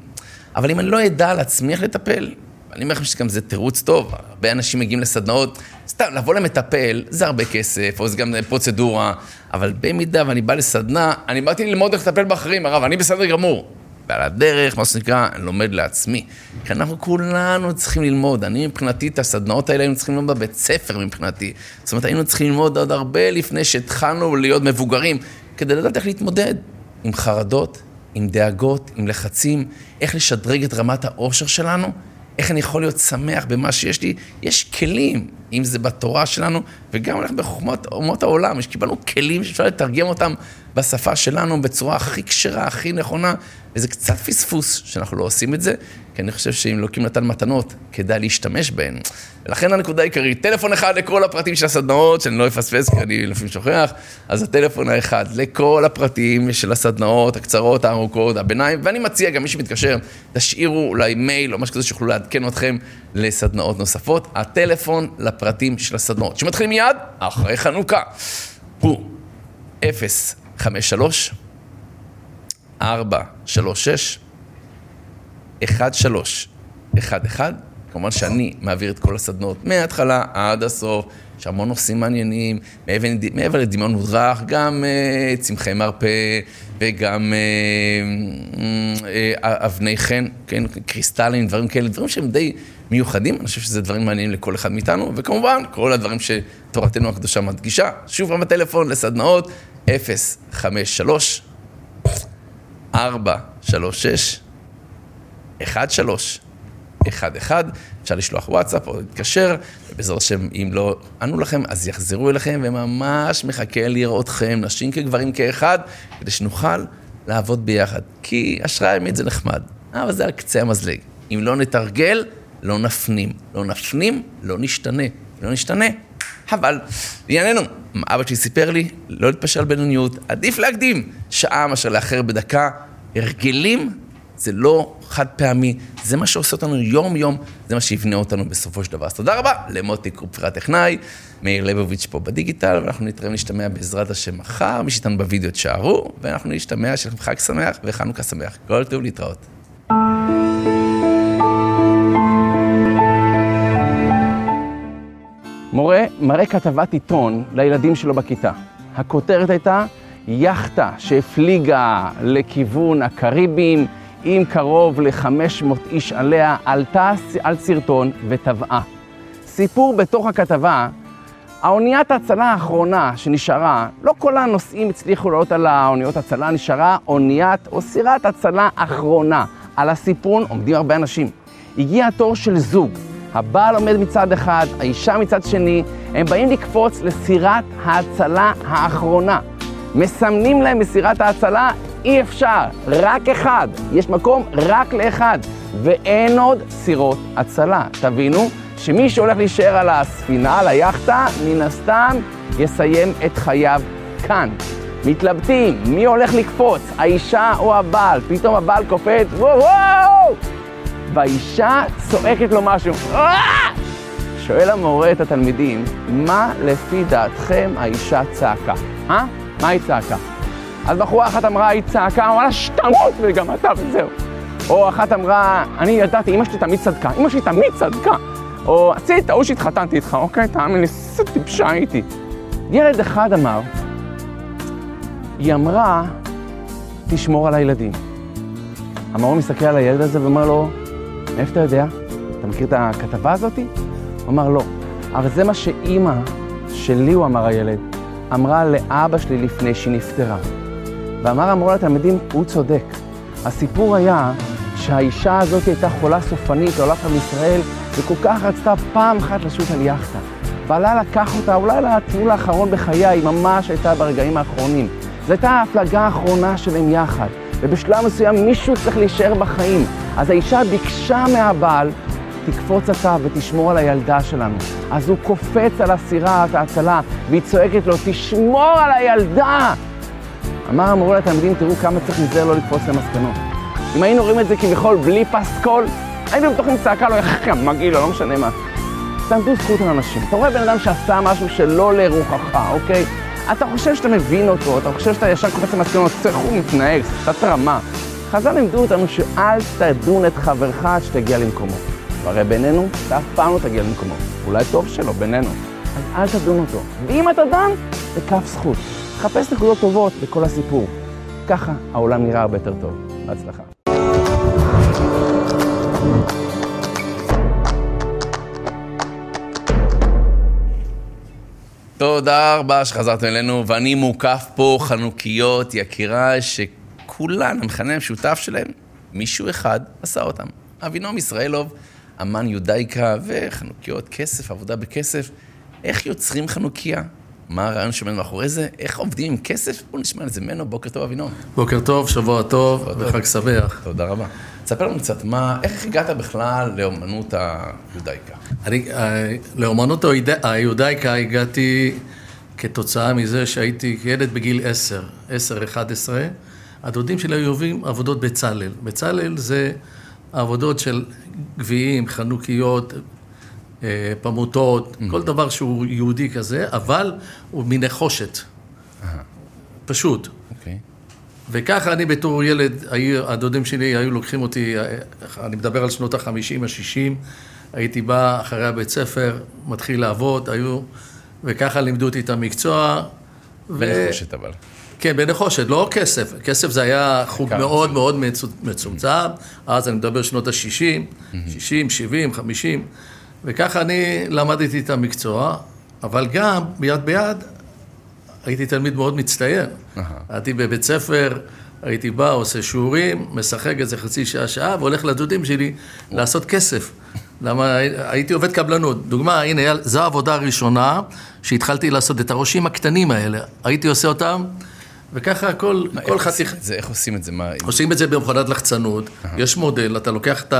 אבל אם אני לא אדע על עצמי איך לטפל, אני אומר לכם שגם זה תירוץ טוב, הרבה אנשים מגיעים לסדנאות, סתם, לבוא למטפל, זה הרבה כסף, או זה גם פרוצדורה, אבל במידה ואני בא לסדנה, אני באתי ללמוד איך לטפל באחרים, הרב, אני בסדר גמור. ועל הדרך, מה שנקרא, אני לומד לעצמי. כי אנחנו כולנו צריכים ללמוד. אני מבחינתי, את הסדנאות האלה היינו צריכים ללמוד בבית ספר מבחינתי. זאת אומרת, היינו צריכים ללמוד עוד הרבה לפני שהתחלנו להיות מבוגרים, כדי לדעת איך להתמודד עם חרדות, עם דאגות, עם לחצים, איך לשדרג את רמת האושר שלנו, איך אני יכול להיות שמח במה שיש לי. יש כלים, אם זה בתורה שלנו, וגם אנחנו בחוכמות אומות העולם, קיבלנו כלים שאפשר לתרגם אותם בשפה שלנו בצורה הכי כשרה, הכי נכונה, וזה קצת פספוס שאנחנו לא עושים את זה, כי אני חושב שאם לוקים נתן מתנות, כדאי להשתמש בהן. ולכן הנקודה העיקרית, טלפון אחד לכל הפרטים של הסדנאות, שאני לא אפספס, כי אני לפעמים שוכח, אז הטלפון האחד לכל הפרטים של הסדנאות, הקצרות, הארוכות, הביניים, ואני מציע גם מי שמתקשר, תשאירו אולי מייל או משהו כזה שיוכלו לעדכן אתכם לסדנאות נוספות. הטלפון לפרטים של הסדנאות, שמתחילים מיד אחרי חנוכה. הוא 053 4, 3, 6, 1, 3, 1, 1. כמובן שאני מעביר את כל הסדנות מההתחלה עד הסוף, יש המון נושאים מעניינים, מעבר, מעבר לדמיון מודרך, גם uh, צמחי מרפא וגם uh, uh, אבני חן, כן, קריסטלים, דברים כאלה, דברים שהם די מיוחדים, אני חושב שזה דברים מעניינים לכל אחד מאיתנו, וכמובן, כל הדברים שתורתנו הקדושה מדגישה. שוב פעם בטלפון לסדנאות, 053 4, 3, 6, 1, 3, 1, 1, אפשר לשלוח וואטסאפ או להתקשר, ובעזרת השם, אם לא ענו לכם, אז יחזרו אליכם, וממש מחכה לראותכם, נשים כגברים כאחד, כדי שנוכל לעבוד ביחד. כי אשראי ימית זה נחמד, אבל זה על קצה המזלג. אם לא נתרגל, לא נפנים. לא נפנים, לא נשתנה. לא נשתנה, אבל לענייננו, אבא שלי סיפר לי, לא להתפשר על בינוניות, עדיף להקדים שעה מאשר לאחר בדקה. הרגלים זה לא חד פעמי, זה מה שעושה אותנו יום-יום, זה מה שיבנה אותנו בסופו של דבר. אז תודה רבה למוטי קופפר הטכנאי, מאיר ליבוביץ' פה בדיגיטל, ואנחנו נתראה להשתמע בעזרת השם מחר, מי שאיתנו בווידאו תשארו, ואנחנו נשתמע, לכם חג שמח וחנוכה שמח. כל טוב להתראות. מורה מראה כתבת עיתון לילדים שלו בכיתה. הכותרת הייתה יאכטה שהפליגה לכיוון הקריבים עם קרוב ל-500 איש עליה, עלתה על סרטון וטבעה. סיפור בתוך הכתבה האוניית ההצלה האחרונה שנשארה, לא כל הנוסעים הצליחו לעלות על האוניות הצלה, נשארה אוניית או סירת הצלה אחרונה. על הסיפון עומדים הרבה אנשים. הגיע התור של זוג, הבעל עומד מצד אחד, האישה מצד שני, הם באים לקפוץ לסירת ההצלה האחרונה. מסמנים להם בסירת ההצלה, אי אפשר, רק אחד. יש מקום רק לאחד, ואין עוד סירות הצלה. תבינו שמי שהולך להישאר על הספינה, על היאכטה, מן הסתם יסיים את חייו כאן. מתלבטים, מי הולך לקפוץ, האישה או הבעל? פתאום הבעל קופץ, וואו וואו! והאישה צועקת לו משהו, "אה!" שואל המורה את התלמידים, מה לפי דעתכם האישה צעקה? אה? מה היא צעקה? אז בחורה אחת אמרה, היא צעקה, וואלה, שתמות וגם אתה וזהו. או אחת אמרה, אני ידעתי, אמא שלי תמיד צדקה, אמא שלי תמיד צדקה. או עשיתי טעות שהתחתנתי איתך, אוקיי? תאמין לי, איזה טיפשה הייתי. ילד אחד אמר, היא אמרה, תשמור על הילדים. המורה מסתכל על הילד הזה ואומר לו, מאיפה אתה יודע? אתה מכיר את הכתבה הזאתי? הוא אמר, לא. הרי זה מה שאימא שלי, הוא אמר הילד, אמרה לאבא שלי לפני שהיא נפטרה. ואמר המורה לתלמידים, הוא צודק. הסיפור היה שהאישה הזאת הייתה חולה סופנית, עולה כאן מישראל, וכל כך רצתה פעם אחת לשוט על יאכטה. בעלה לקח אותה, אולי לטיול האחרון בחייה, היא ממש הייתה ברגעים האחרונים. זו הייתה ההפלגה האחרונה שלהם יחד, ובשלב מסוים מישהו צריך להישאר בחיים. אז האישה ביקשה מהבעל, תקפוץ אתה ותשמור על הילדה שלנו. אז הוא קופץ על הסירת ההצלה, והיא צועקת לו, תשמור על הילדה! אמר המורה לתלמידים, תראו כמה צריך מזה לא לקפוץ למסקנות. אם היינו רואים את זה כביכול בלי פסקול, היינו בטוחים צעקה לו, איך מגעיל לא משנה מה. תעמדו זכות על אנשים. אתה רואה בן אדם שעשה משהו שלא לרוחך, אוקיי? אתה חושב שאתה מבין אותו, אתה חושב שאתה ישר קופץ למסקנות, איך הוא מתנהג, קצת רמה. חז"ל לימדו אותנו שאל תדון את חברך עד שתגיע למקומו. והרי בינינו, אתה אף פעם לא תגיע למקומו. אולי טוב שלא, בינינו. אז אל תדון אותו. ואם אתה דן, זה כף זכות. חפש נקודות טובות בכל הסיפור. ככה העולם נראה הרבה יותר טוב. בהצלחה. תודה רבה שחזרתם אלינו, ואני מוקף פה חנוכיות, יקירה, שכולן, המכנה המשותף שלהם, מישהו אחד עשה אותם. אבינועם ישראלוב, אמן יודאיקה וחנוכיות, כסף, עבודה בכסף. איך יוצרים חנוכיה? מה הרעיון שעומד מאחורי זה? איך עובדים עם כסף? בואו נשמע על זה ממנו. בוקר טוב, אבינועם. בוקר טוב, שבוע טוב וחג שמח. תודה רבה. תספר לנו קצת, מה, איך הגעת בכלל לאומנות היודאיקה? אני, אה, לאומנות היוד- היודאיקה הגעתי כתוצאה מזה שהייתי ילד בגיל 10, 10, 11. הדודים שלי היו עוברים עבודות בצלאל. בצלאל זה עבודות של גביעים, חנוכיות, פמוטות, כל דבר שהוא יהודי כזה, אבל הוא מנחושת. פשוט. אוקיי. וככה אני בתור ילד, הדודים שלי היו לוקחים אותי, אני מדבר על שנות החמישים, השישים, הייתי בא אחרי הבית ספר, מתחיל לעבוד, היו, וככה לימדו אותי את המקצוע. ו- בנחושת אבל. כן, בנחושת, לא כסף. כסף זה היה חוג מאוד מאוד מצו- מצומצם, אז אני מדבר שנות ה-60, 60, 70, 50, וככה אני למדתי את המקצוע, אבל גם ביד ביד הייתי תלמיד מאוד מצטיין. הייתי בבית ספר, הייתי בא, עושה שיעורים, משחק איזה חצי שעה, שעה, והולך לדודים שלי לעשות כסף. למה הייתי עובד קבלנות. דוגמה, הנה, זו העבודה הראשונה שהתחלתי לעשות את הראשים הקטנים האלה. הייתי עושה אותם, וככה כל, מה, כל חתיך... זה? איך עושים את זה? מה... עושים את זה במכונת לחצנות, יש מודל, אתה לוקח את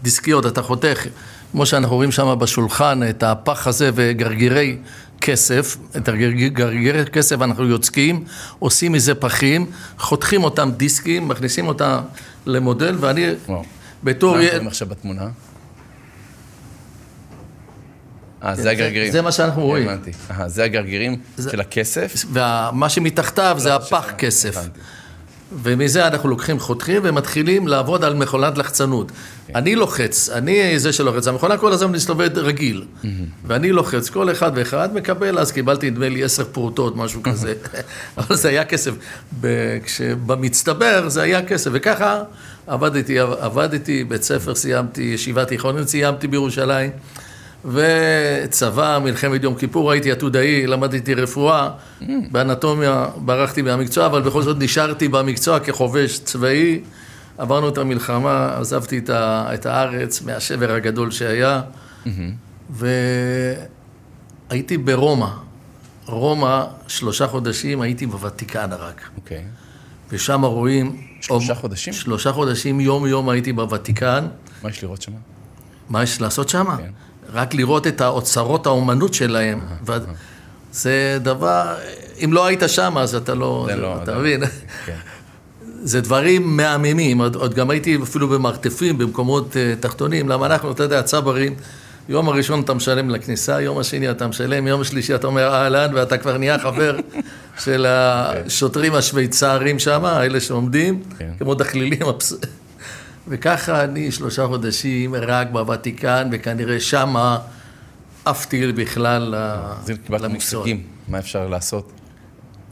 הדיסקיות, אתה חותך, כמו שאנחנו רואים שם בשולחן, את הפח הזה וגרגירי כסף, את גרגירי כסף אנחנו יוצקים, עושים מזה פחים, חותכים אותם דיסקים, מכניסים אותם למודל, ואני וואו. בתור מה. אנחנו רואים עכשיו בתמונה? אה, זה הגרגירים. זה מה שאנחנו רואים. הבנתי. אה, זה הגרגירים של הכסף? ומה שמתחתיו זה הפח שכן, כסף. הבנתי. ומזה אנחנו לוקחים חותכים ומתחילים לעבוד על מכונת לחצנות. אני לוחץ, אני זה שלוחץ, המכונה כל הזמן מסתובבת רגיל. ואני לוחץ, כל אחד ואחד מקבל, אז קיבלתי נדמה לי עשר פרוטות, משהו כזה. [LAUGHS] אבל זה היה כסף. ב- כשבמצטבר זה היה כסף, וככה עבדתי, עבדתי, בית ספר סיימתי, ישיבה תיכונית סיימתי בירושלים. וצבא, מלחמת יום כיפור, הייתי עתודאי, למדתי רפואה, באנטומיה ברחתי מהמקצוע, אבל בכל זאת נשארתי במקצוע כחובש צבאי. עברנו את המלחמה, עזבתי את, ה, את הארץ מהשבר הגדול שהיה, והייתי ברומא. רומא, שלושה חודשים הייתי בוותיקן רק. אוקיי. ושם רואים... שלושה או- חודשים? שלושה חודשים, יום-יום הייתי בוותיקן. מה יש לראות שם? מה יש לעשות שם? כן. רק לראות את האוצרות האומנות שלהם. זה דבר, אם לא היית שם, אז אתה לא... זה לא- אתה מבין? כן. זה דברים מהממים, עוד, עוד גם הייתי אפילו במרתפים, במקומות uh, תחתונים, למה אנחנו, אתה יודע, צברים, יום הראשון אתה משלם לכניסה, יום השני אתה משלם, יום השלישי אתה אומר אהלן, ואתה כבר נהיה חבר [LAUGHS] של השוטרים השוויצרים שם, האלה שעומדים, כן. כמו דחלילים. וככה אני שלושה חודשים רק בוותיקן, וכנראה שמה עפתי בכלל ל- אז הנה, קיבלת למקצוע. מושגים, מה אפשר לעשות?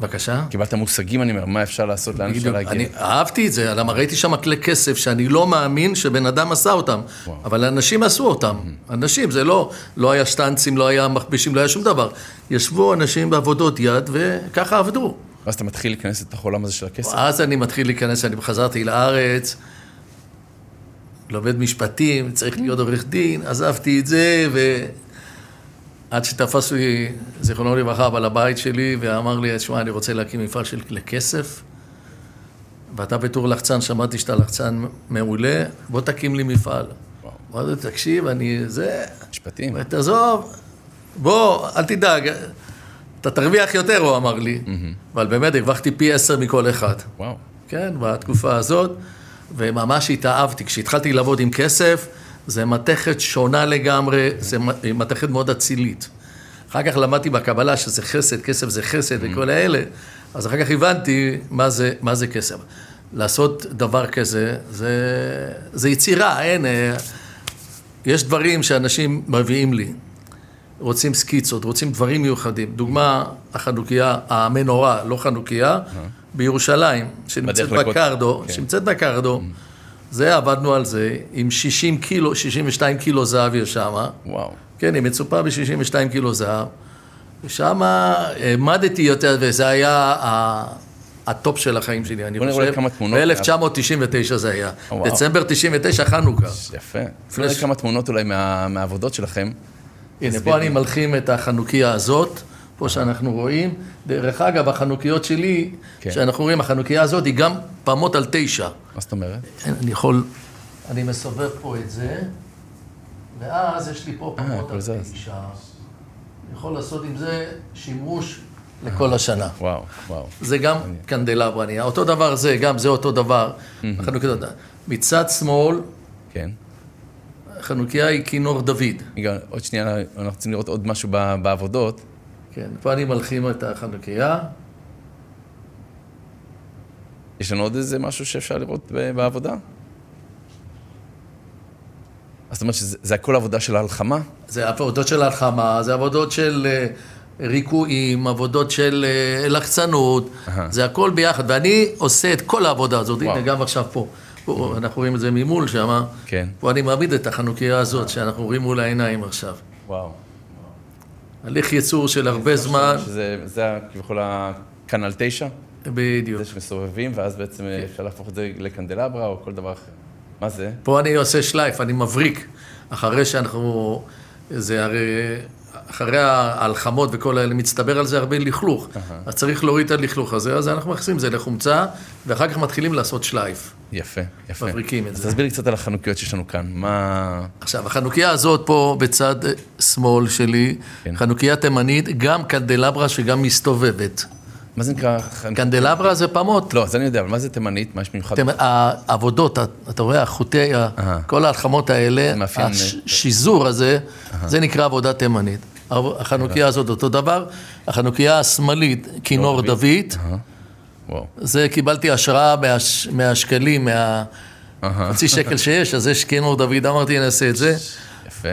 בבקשה? קיבלת מושגים, אני אומר, מה אפשר לעשות, לאן אפשר להגיע? אני אהבתי את זה, למה ראיתי שם כלי כסף שאני לא מאמין שבן אדם עשה אותם, אבל אנשים עשו אותם, אנשים, זה לא, לא היה שטנצים, לא היה מכבישים, לא היה שום דבר. ישבו אנשים בעבודות יד וככה עבדו. ואז אתה מתחיל להיכנס לתוך העולם הזה של הכסף. אז אני מתחיל להיכנס, אני חזרתי לארץ, לומד משפטים, צריך להיות עורך דין, עזבתי את זה, ועד שתפס לי, זיכרונו לברכה, בעל הבית שלי, ואמר לי, שמע, אני רוצה להקים מפעל של כלי כסף, ואתה בתור לחצן, שמעתי שאתה לחצן מעולה, בוא תקים לי מפעל. אמרתי, תקשיב, אני, זה, משפטים. תעזוב, בוא, אל תדאג, אתה תרוויח יותר, הוא אמר לי. אבל באמת, הרווחתי פי עשר מכל אחד. וואו. כן, בתקופה הזאת, וממש התאהבתי. כשהתחלתי לעבוד עם כסף, זה מתכת שונה לגמרי, זה מתכת מאוד אצילית. אחר כך למדתי בקבלה שזה חסד, כסף זה חסד וכל האלה, אז אחר כך הבנתי מה זה, מה זה כסף. לעשות דבר כזה, זה, זה יצירה, אין... אה, יש דברים שאנשים מביאים לי. רוצים סקיצות, רוצים דברים מיוחדים. דוגמה, החנוכיה, המנורה, לא חנוכיה, בירושלים, שנמצאת. בקרדו, כן. שנמצאת בקרדו, זה, עבדנו על זה, עם 60 קילו, 62 קילו זהב יש שמה. וואו. כן, היא מצופה ב-62 קילו זהב. ושם העמדתי יותר, וזה היה ה- ה top של החיים שלי, אני בוא נראה חושב. כמה תמונות. ב-1999 זה היה. וואו. דצמבר 99, חנוכה. יפה. אפילו נראה כמה תמונות אולי מה- מהעבודות שלכם. הנה, פה אני מלחים את החנוכיה הזאת, פה שאנחנו רואים. דרך אגב, החנוכיות שלי, כן. שאנחנו רואים, החנוכיה הזאת היא גם פעמות על תשע. מה זאת אומרת? אני יכול, אני מסובב פה את זה, ואז יש לי פה פעמות הכל על זז. תשע. אני יכול לעשות עם זה שימוש לכל השנה. וואו, וואו. זה גם קנדלברה נהיה. אותו דבר זה, גם זה אותו דבר. החנוכיות. מצד שמאל, כן. החנוכיה היא כינור דוד. רגע, עוד שנייה, אנחנו רוצים לראות עוד משהו בעבודות. כן, פה אני מלחים את החנוכיה. יש לנו עוד איזה משהו שאפשר לראות בעבודה? זאת אומרת שזה זה הכל עבודה של ההלחמה? זה עבודות של הלחמה, זה עבודות של אה, ריקועים, עבודות של אה, לחצנות. זה הכל ביחד. ואני עושה את כל העבודה הזאת. הנה גם עכשיו פה. פה אנחנו רואים את זה ממול שם. כן. פה אני מעמיד את החנוכיה הזאת, שאנחנו רואים מול העיניים עכשיו. וואו. הליך ייצור של הרבה זמן, זה כביכול הכנ"ל 9? בדיוק. זה שמסובבים, ואז בעצם אפשר להפוך את זה לקנדלברה או כל דבר אחר. מה זה? פה אני עושה שלייף, אני מבריק. אחרי שאנחנו, זה הרי, אחרי ההלחמות וכל האלה, מצטבר על זה הרבה לכלוך. אז צריך להוריד את הלכלוך הזה, אז אנחנו מכניסים את זה לחומצה, ואחר כך מתחילים לעשות שלייף. יפה, יפה. מבריקים את אז זה. תסביר לי קצת על החנוכיות שיש לנו כאן. מה... עכשיו, החנוכיה הזאת פה בצד שמאל שלי, כן. חנוכיה תימנית, גם קנדלברה שגם מסתובבת. מה זה נקרא? קנדלברה זה פעמות. לא, זה אני יודע, אבל מה זה תימנית? מה יש מיוחד? העבודות, אתה רואה, החוטי. כל ההלחמות האלה, השזור הזה, זה נקרא עבודה תימנית. החנוכיה הזאת אותו דבר, החנוכיה השמאלית, כינור דוד. זה קיבלתי השראה מהש- מהשקלים, מהחצי שקל שיש, אז יש כינור דוד, אמרתי נעשה את זה. יפה.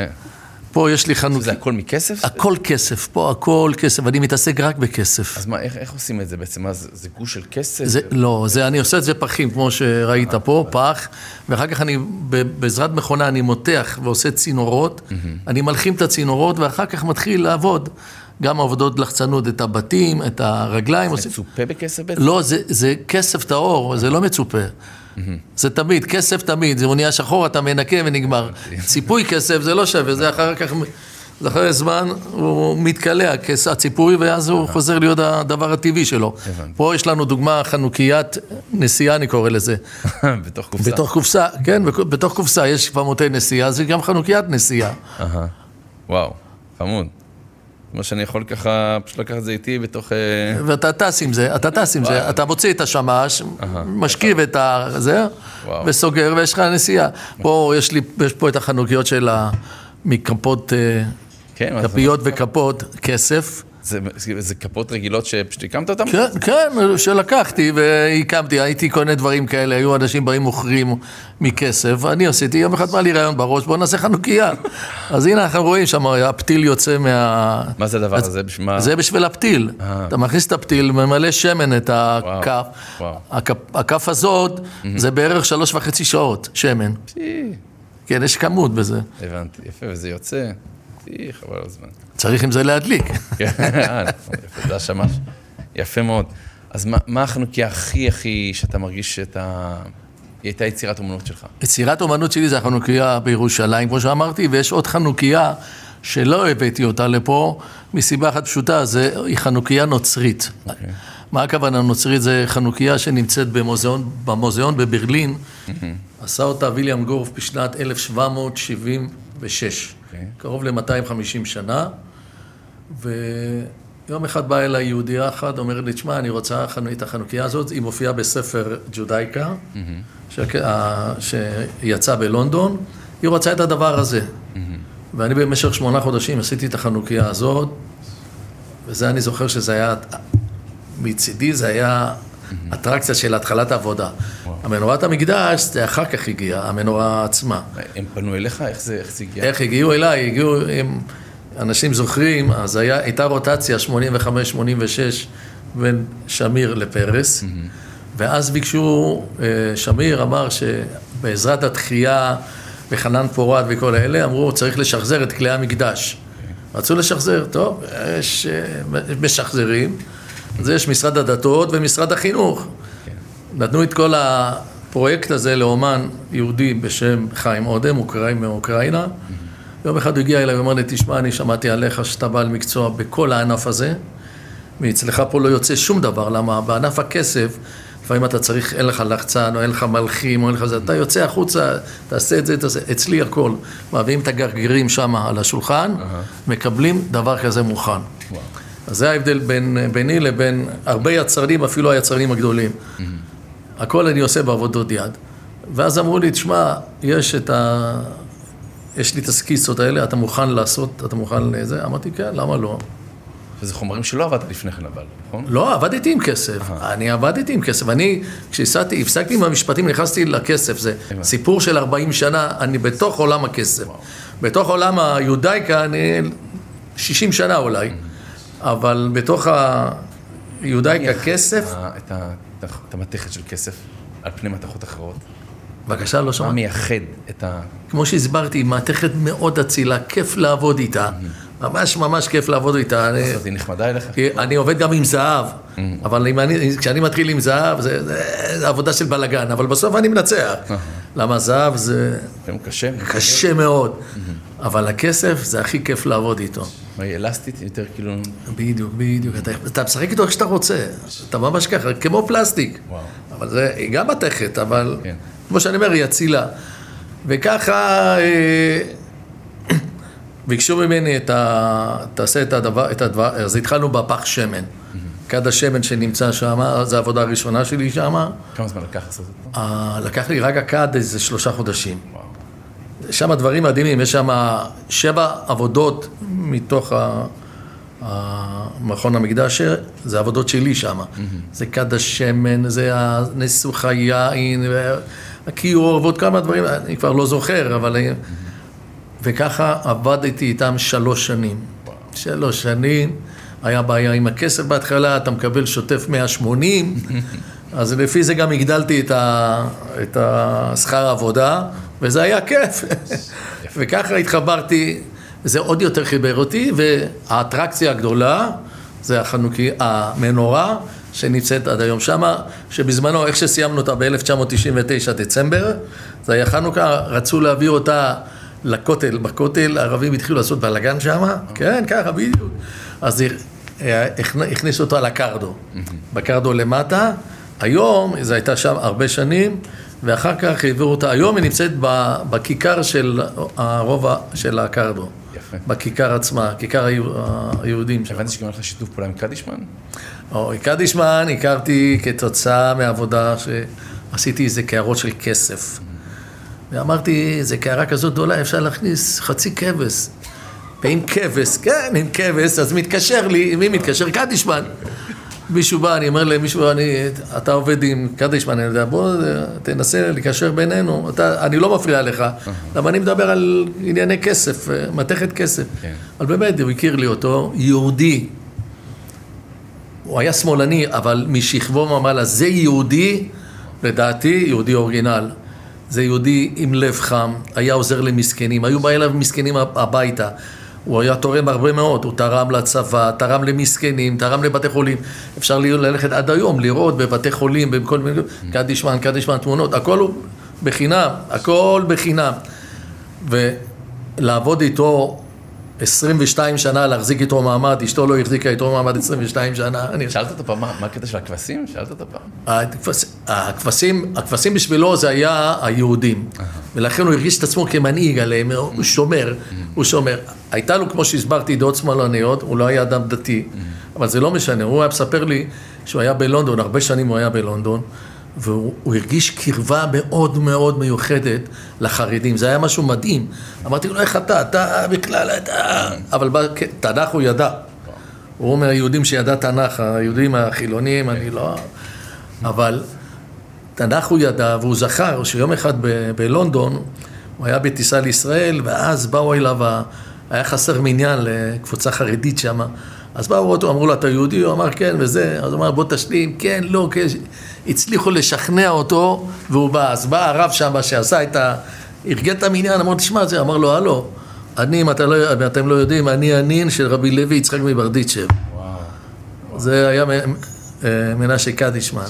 פה יש לי חנוכיה. זה הכל מכסף? הכל כסף, פה הכל כסף, אני מתעסק רק בכסף. אז מה, איך, איך עושים את זה בעצם? מה, זה, זה גוש של כסף? זה, לא, זה, אני עושה את זה פחים, כמו שראית פה, פח, ואחר כך אני, בעזרת מכונה, אני מותח ועושה צינורות, אני מלחים את הצינורות, ואחר כך מתחיל לעבוד. גם עבודות לחצנות, את הבתים, את הרגליים. עושים- מצופה בכסף בעצם? לא, זה, זה כסף טהור, זה לא מצופה. זה תמיד, כסף תמיד, זה נהיה שחור, אתה מנקה ונגמר. ציפוי כסף זה לא שווה, זה אחר כך, זה אחרי זמן הוא מתקלע, הציפוי, ואז הוא חוזר להיות הדבר הטבעי שלו. פה יש לנו דוגמה, חנוכיית נסיעה, אני קורא לזה. [LAUGHS] בתוך קופסה. בתוך קופסה, כן, בתוך קופסה יש פעמותי נסיעה, זה גם חנוכיית נסיעה. וואו, חמוד. כמו שאני יכול ככה, פשוט לקחת את זה איתי בתוך... אה, ואתה טס עם זה, אתה טס עם זה, אתה מוציא את השמש, משכיב את זה. וסוגר ויש לך נסיעה. פה יש לי, יש פה את החנוכיות של המכפות, אה, כן, מה? כפיות וכפות, כסף. זה, זה, זה כפות רגילות שפשוט הקמת אותן? כן, כן, שלקחתי והקמתי, הייתי קונה דברים כאלה, היו אנשים באים מוכרים מכסף, ואני עשיתי, יום אחד בא לי רעיון בראש, בוא נעשה חנוכיה. [LAUGHS] אז הנה אנחנו רואים שם, הפתיל יוצא מה... מה זה הדבר הזה? בשביל מה? זה בשביל הפתיל. אתה מכניס את הפתיל, ממלא שמן את הכף. וואו. הכ- הכף הזאת, זה בערך שלוש וחצי שעות, שמן. כן, יש כמות בזה. הבנתי, יפה, וזה יוצא. חבל על הזמן. צריך עם זה להדליק. [LAUGHS] כן, אה, נכון, יפה, השמש. יפה מאוד. אז מה, מה החנוכיה הכי הכי שאתה מרגיש שאתה... היא הייתה יצירת אומנות שלך? יצירת אומנות שלי זה החנוכיה בירושלים, כמו שאמרתי, ויש עוד חנוכיה שלא הבאתי אותה לפה, מסיבה אחת פשוטה, זה, היא חנוכיה נוצרית. מה הכוונה נוצרית? זה חנוכיה שנמצאת במוזיאון, במוזיאון בברלין, עשה אותה ויליאם גורף בשנת 1776, אוקיי. קרוב ל-250 שנה, ויום אחד באה אליי יהודייה אחת, אומרת לי, תשמע, אני רוצה את החנוכיה הזאת, היא מופיעה בספר ג'ודייקה, שק- ה- שיצא בלונדון, היא רוצה את הדבר הזה. ואני במשך שמונה חודשים עשיתי את החנוכיה הזאת, וזה אני זוכר שזה היה, מצידי זה היה אטרקציה של התחלת העבודה. המנורת המקדש, זה אחר כך הגיע, המנורה עצמה. הם פנו אליך? איך זה, איך זה הגיע? איך הגיעו אליי? הגיעו, הם, אנשים זוכרים, אז היה, הייתה רוטציה 85-86 בין שמיר לפרס, ואז ביקשו, אה, שמיר אמר שבעזרת התחייה וחנן פורת וכל האלה, אמרו, צריך לשחזר את כלי המקדש. רצו לשחזר, טוב, יש אה, משחזרים, אז יש משרד הדתות ומשרד החינוך. נתנו את כל הפרויקט הזה לאומן יהודי בשם חיים אודם, אוקראי מאוקראינה. יום אחד הוא הגיע אליי ואמר לי, תשמע, אני שמעתי עליך שאתה בעל מקצוע בכל הענף הזה, ואצלך פה לא יוצא שום דבר, למה בענף הכסף, לפעמים אתה צריך, אין לך לחצן, או אין לך מלחים, או אין לך זה, אתה יוצא החוצה, תעשה את זה, תעשה, אצלי הכל. מביאים את הגרגירים שם על השולחן, מקבלים דבר כזה מוכן. אז זה ההבדל בין, ביני לבין הרבה יצרנים, אפילו היצרנים הגדולים. הכל אני עושה בעבודות יד. ואז אמרו לי, תשמע, יש את ה... יש לי את הסקיצות האלה, אתה מוכן לעשות, אתה מוכן לזה? אמרתי, כן, למה לא? וזה חומרים שלא עבדת לפני כן אבל, נכון? לא, עבדתי עם כסף. אני עבדתי עם כסף. אני, כשהפסקתי, הפסקתי עם המשפטים, נכנסתי לכסף. זה סיפור של 40 שנה, אני בתוך עולם הכסף. בתוך עולם היודאיקה, אני 60 שנה אולי. אבל בתוך היודאיקה כסף, ה- את ה- את המתכת של כסף על פני מתכות אחרות. בבקשה, לא מה שמעתי. מייחד את ה... כמו שהסברתי, מתכת מאוד אצילה, כיף לעבוד איתה. ממש ממש כיף לעבוד איתה. אז היא נחמדה אליך? אני עובד גם עם זהב, אבל אם אני, כשאני מתחיל עם זהב, זה, עבודה של בלאגן, אבל בסוף אני מנצח. למה זהב זה קשה? קשה מאוד, אבל הכסף זה הכי כיף לעבוד איתו. מה, היא אלסטית? יותר כאילו... בדיוק, בדיוק. אתה, אתה משחק איתו איך שאתה רוצה, אתה ממש ככה, כמו פלסטיק. וואו. אבל זה, היא גם מתכת, אבל כן. כמו שאני אומר, היא אצילה. וככה אה, [COUGHS] ביקשו ממני את ה... תעשה את הדבר, את הדבר, אז התחלנו בפח שמן. כד השמן שנמצא שם, זו העבודה הראשונה שלי שם. כמה זמן לקח לעשות אותו? אה, לקח לי רק הכד איזה שלושה חודשים. שם דברים מדהימים, יש שם שבע עבודות מתוך ה... המכון המקדש, זה עבודות שלי שם. זה כד השמן, זה הניסוך היין, הכיור ועוד כמה דברים, אני כבר לא זוכר, אבל... וככה עבדתי איתם שלוש שנים. שלוש שנים, היה בעיה עם הכסף בהתחלה, אתה מקבל שוטף 180, [LAUGHS] אז לפי זה גם הגדלתי את, ה, את השכר העבודה, וזה היה כיף. וככה התחברתי, זה עוד יותר חיבר אותי, והאטרקציה הגדולה זה החנוכי, המנורה שנמצאת עד היום שמה, שבזמנו, איך שסיימנו אותה ב-1999 דצמבר, זה היה חנוכה, רצו להביא אותה לכותל, בכותל הערבים התחילו לעשות בלאגן שמה, כן, ככה, בדיוק. אז אה, הכניסו אותה לקרדו, בקרדו למטה, היום, זו הייתה שם הרבה שנים, ואחר כך העבירו אותה, היום היא נמצאת בכיכר של הרובע של הקרדו. יפה. בכיכר עצמה, כיכר היהודים. הבנתי שגם היה לך שיתוף פעולה עם קדישמן? או, קדישמן הכרתי כתוצאה מעבודה שעשיתי איזה קערות של כסף. ואמרתי, איזה קערה כזאת גדולה, אפשר להכניס חצי כבש. ועם כבש, כן, עם כבש, אז מתקשר לי, מי מתקשר? קדישמן. מישהו בא, אני אומר למישהו, אני, אתה עובד עם קדישמן, אני יודע, בוא תנסה לקשר בינינו, אתה, אני לא מפריע לך, למה אני מדבר על ענייני כסף, מתכת כסף. כן. אבל באמת, הוא הכיר לי אותו, יהודי. הוא היה שמאלני, אבל משכבו ומעלה, זה יהודי, לדעתי, יהודי אורגינל. זה יהודי עם לב חם, היה עוזר למסכנים, היו באים אליו מסכנים הביתה. הוא היה תורם הרבה מאוד, הוא תרם לצבא, תרם למסכנים, תרם לבתי חולים. אפשר ללכת עד היום, לראות בבתי חולים, בכל מיני... קדישמן, קדישמן, תמונות, הכל הוא בחינם, הכל בחינם. ולעבוד איתו 22 שנה, להחזיק איתו מעמד, אשתו לא החזיקה איתו מעמד 22 שנה. אני... שאלת אותו פעם, מה הקטע של הכבשים? שאלת אותו פעם? הכבש- הכבשים, הכבשים בשבילו זה היה היהודים, ולכן הוא הרגיש את עצמו כמנהיג עליהם, הוא שומר, הוא שומר. הייתה לו, כמו שהסברתי, דעות שמאלניות, הוא לא היה אדם דתי, אבל זה לא משנה, הוא היה מספר לי שהוא היה בלונדון, הרבה שנים הוא היה בלונדון, והוא הוא הרגיש קרבה מאוד מאוד מיוחדת לחרדים, זה היה משהו מדהים. אמרתי לו, איך אתה, אתה בכלל, אתה... אבל כן, תנ"ך הוא ידע. הוא מהיהודים שידע תנ"ך, היהודים החילונים, אני לא... אבל תנ"ך הוא ידע, והוא זכר שיום אחד בלונדון, הוא היה בטיסה לישראל, ואז באו אליו, היה חסר מניין לקבוצה חרדית שם, אז באו אותו, אמרו לו, אתה יהודי? הוא אמר, כן, וזה, אז הוא אמר, בוא תשלים, כן, לא, כן, הצליחו לשכנע אותו, והוא בא, אז בא הרב שם שעשה את ה... ארגן את המניין, אמר, תשמע, זה, אמר לו, הלו, אני, אם אתה לא, אתם לא יודעים, אני הנין של רבי לוי יצחק מברדיצ'ב. זה היה אה, מנשה קדישמן.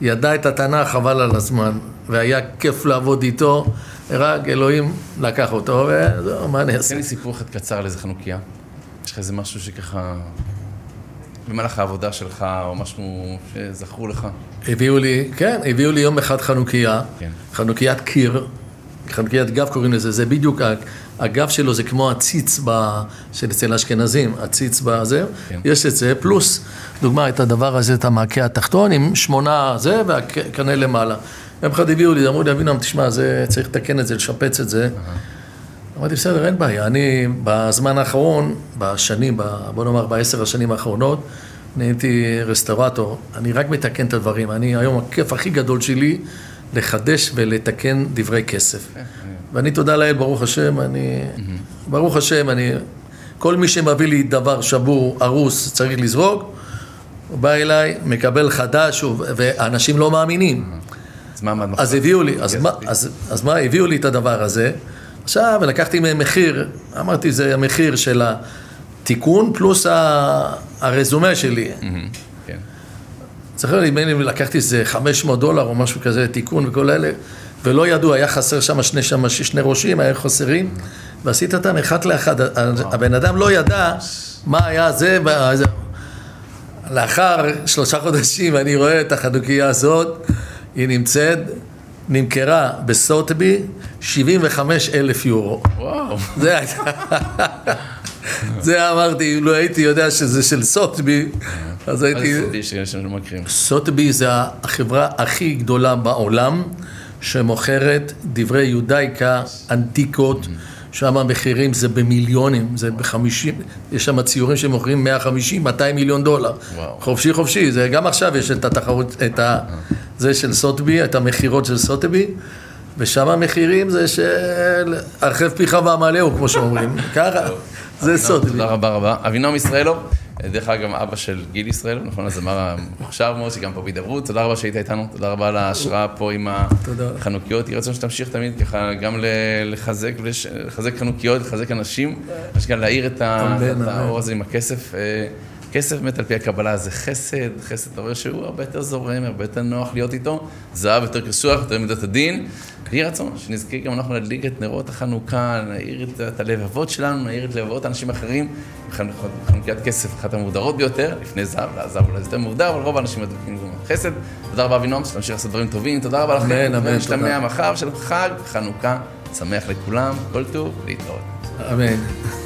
ידע את התנ"ך חבל על הזמן, והיה כיף לעבוד איתו, רק אלוהים לקח אותו, וזהו, מה אני תן אעשה? לי סיפור אחד קצר על איזה חנוכיה. יש לך איזה משהו שככה... במהלך העבודה שלך, או משהו שזכור לך. הביאו לי, כן, הביאו לי יום אחד חנוכיה, כן. חנוכיית קיר, חנוכיית גב קוראים לזה, זה בדיוק, הגב שלו זה כמו הציץ ב, של אצל האשכנזים, הציץ בזה, כן. יש את זה, פלוס, דוגמה, את הדבר הזה, את המעקה התחתון עם שמונה זה והקנה למעלה. יום אחד הביאו לי, אמרו לי, אבינם, תשמע, זה, צריך לתקן את זה, לשפץ את זה. אמרתי, בסדר, אין בעיה. אני בזמן האחרון, בשנים, ב- בוא נאמר בעשר השנים האחרונות, נהייתי רסטורטור. אני רק מתקן את הדברים. אני, היום הכיף הכי גדול שלי, לחדש ולתקן דברי כסף. ואני, תודה לאל, ברוך השם, אני... ברוך השם, אני... כל מי שמביא לי דבר שבור, הרוס, צריך לזרוק, הוא בא אליי, מקבל חדש, ואנשים לא מאמינים. אז מה עמד אז הביאו לי, אז מה, אז, אז מה, הביאו לי את הדבר הזה. עכשיו, לקחתי מהם מחיר, אמרתי, זה המחיר של התיקון פלוס הרזומה שלי. כן. זוכר, נדמה לי, לקחתי איזה 500 דולר או משהו כזה, תיקון וכל אלה, ולא ידעו, היה חסר שם שני, שם שני ראשים, היה חסרים, ועשית אותם אחד לאחד. הבן אדם לא ידע מה היה זה. לאחר שלושה חודשים אני רואה את החנוכיה הזאת, היא נמצאת, נמכרה בסוטבי 75 אלף יורו. וואו. זה הייתה... זה אמרתי, לא הייתי יודע שזה של סוטבי, אז מה הייתי... זה סודי שיש לנו מכירים? סוטבי זה החברה הכי גדולה בעולם שמוכרת דברי יודאיקה אנטיקות, שם המחירים זה במיליונים, זה בחמישים, יש שם ציורים שמוכרים 150, 200 מיליון דולר. וואו. חופשי חופשי, זה גם עכשיו יש את התחרות, את ה... זה של סוטבי, את המכירות של סוטבי, ושם המחירים זה של הרחב פיך ועמלהו, כמו שאומרים. [LAUGHS] ככה, זה סוד. תודה רבה רבה. אבינועם ישראלוב, דרך אגב, אבא של גיל ישראלוב, נכון, הזמר המוכשר מאוד, שגם פה בהידברות. תודה רבה שהיית איתנו, תודה רבה על ההשראה פה עם. החנוכיות. יהי רצון שתמשיך תמיד ככה גם לחזק, לחזק חנוכיות, לחזק אנשים, אשכרה להאיר את. האור הזה עם הכסף. כסף באמת על פי הקבלה זה חסד, חסד אתה רואה שהוא הרבה יותר זורם, הרבה יותר נוח להיות איתו, זהב יותר קשוח, יותר מידת הדין. יהי רצון שנזכה גם אנחנו להדליק את נרות החנוכה, להאיר את, את הלבבות שלנו, להאיר את לבבות אנשים אחרים. חנ- חנוכיית כסף, אחת המוגדרות ביותר, לפני זהב, זהב אולי יותר מוגדר, אבל רוב האנשים מדליקים גם חסד. תודה רבה אבינועם, שתמשיך לעשות דברים טובים, תודה רבה לכם. אמן, אמן, תודה. מחר של חג חנוכה שמח לכולם, כל טוב, להתראות. אמן.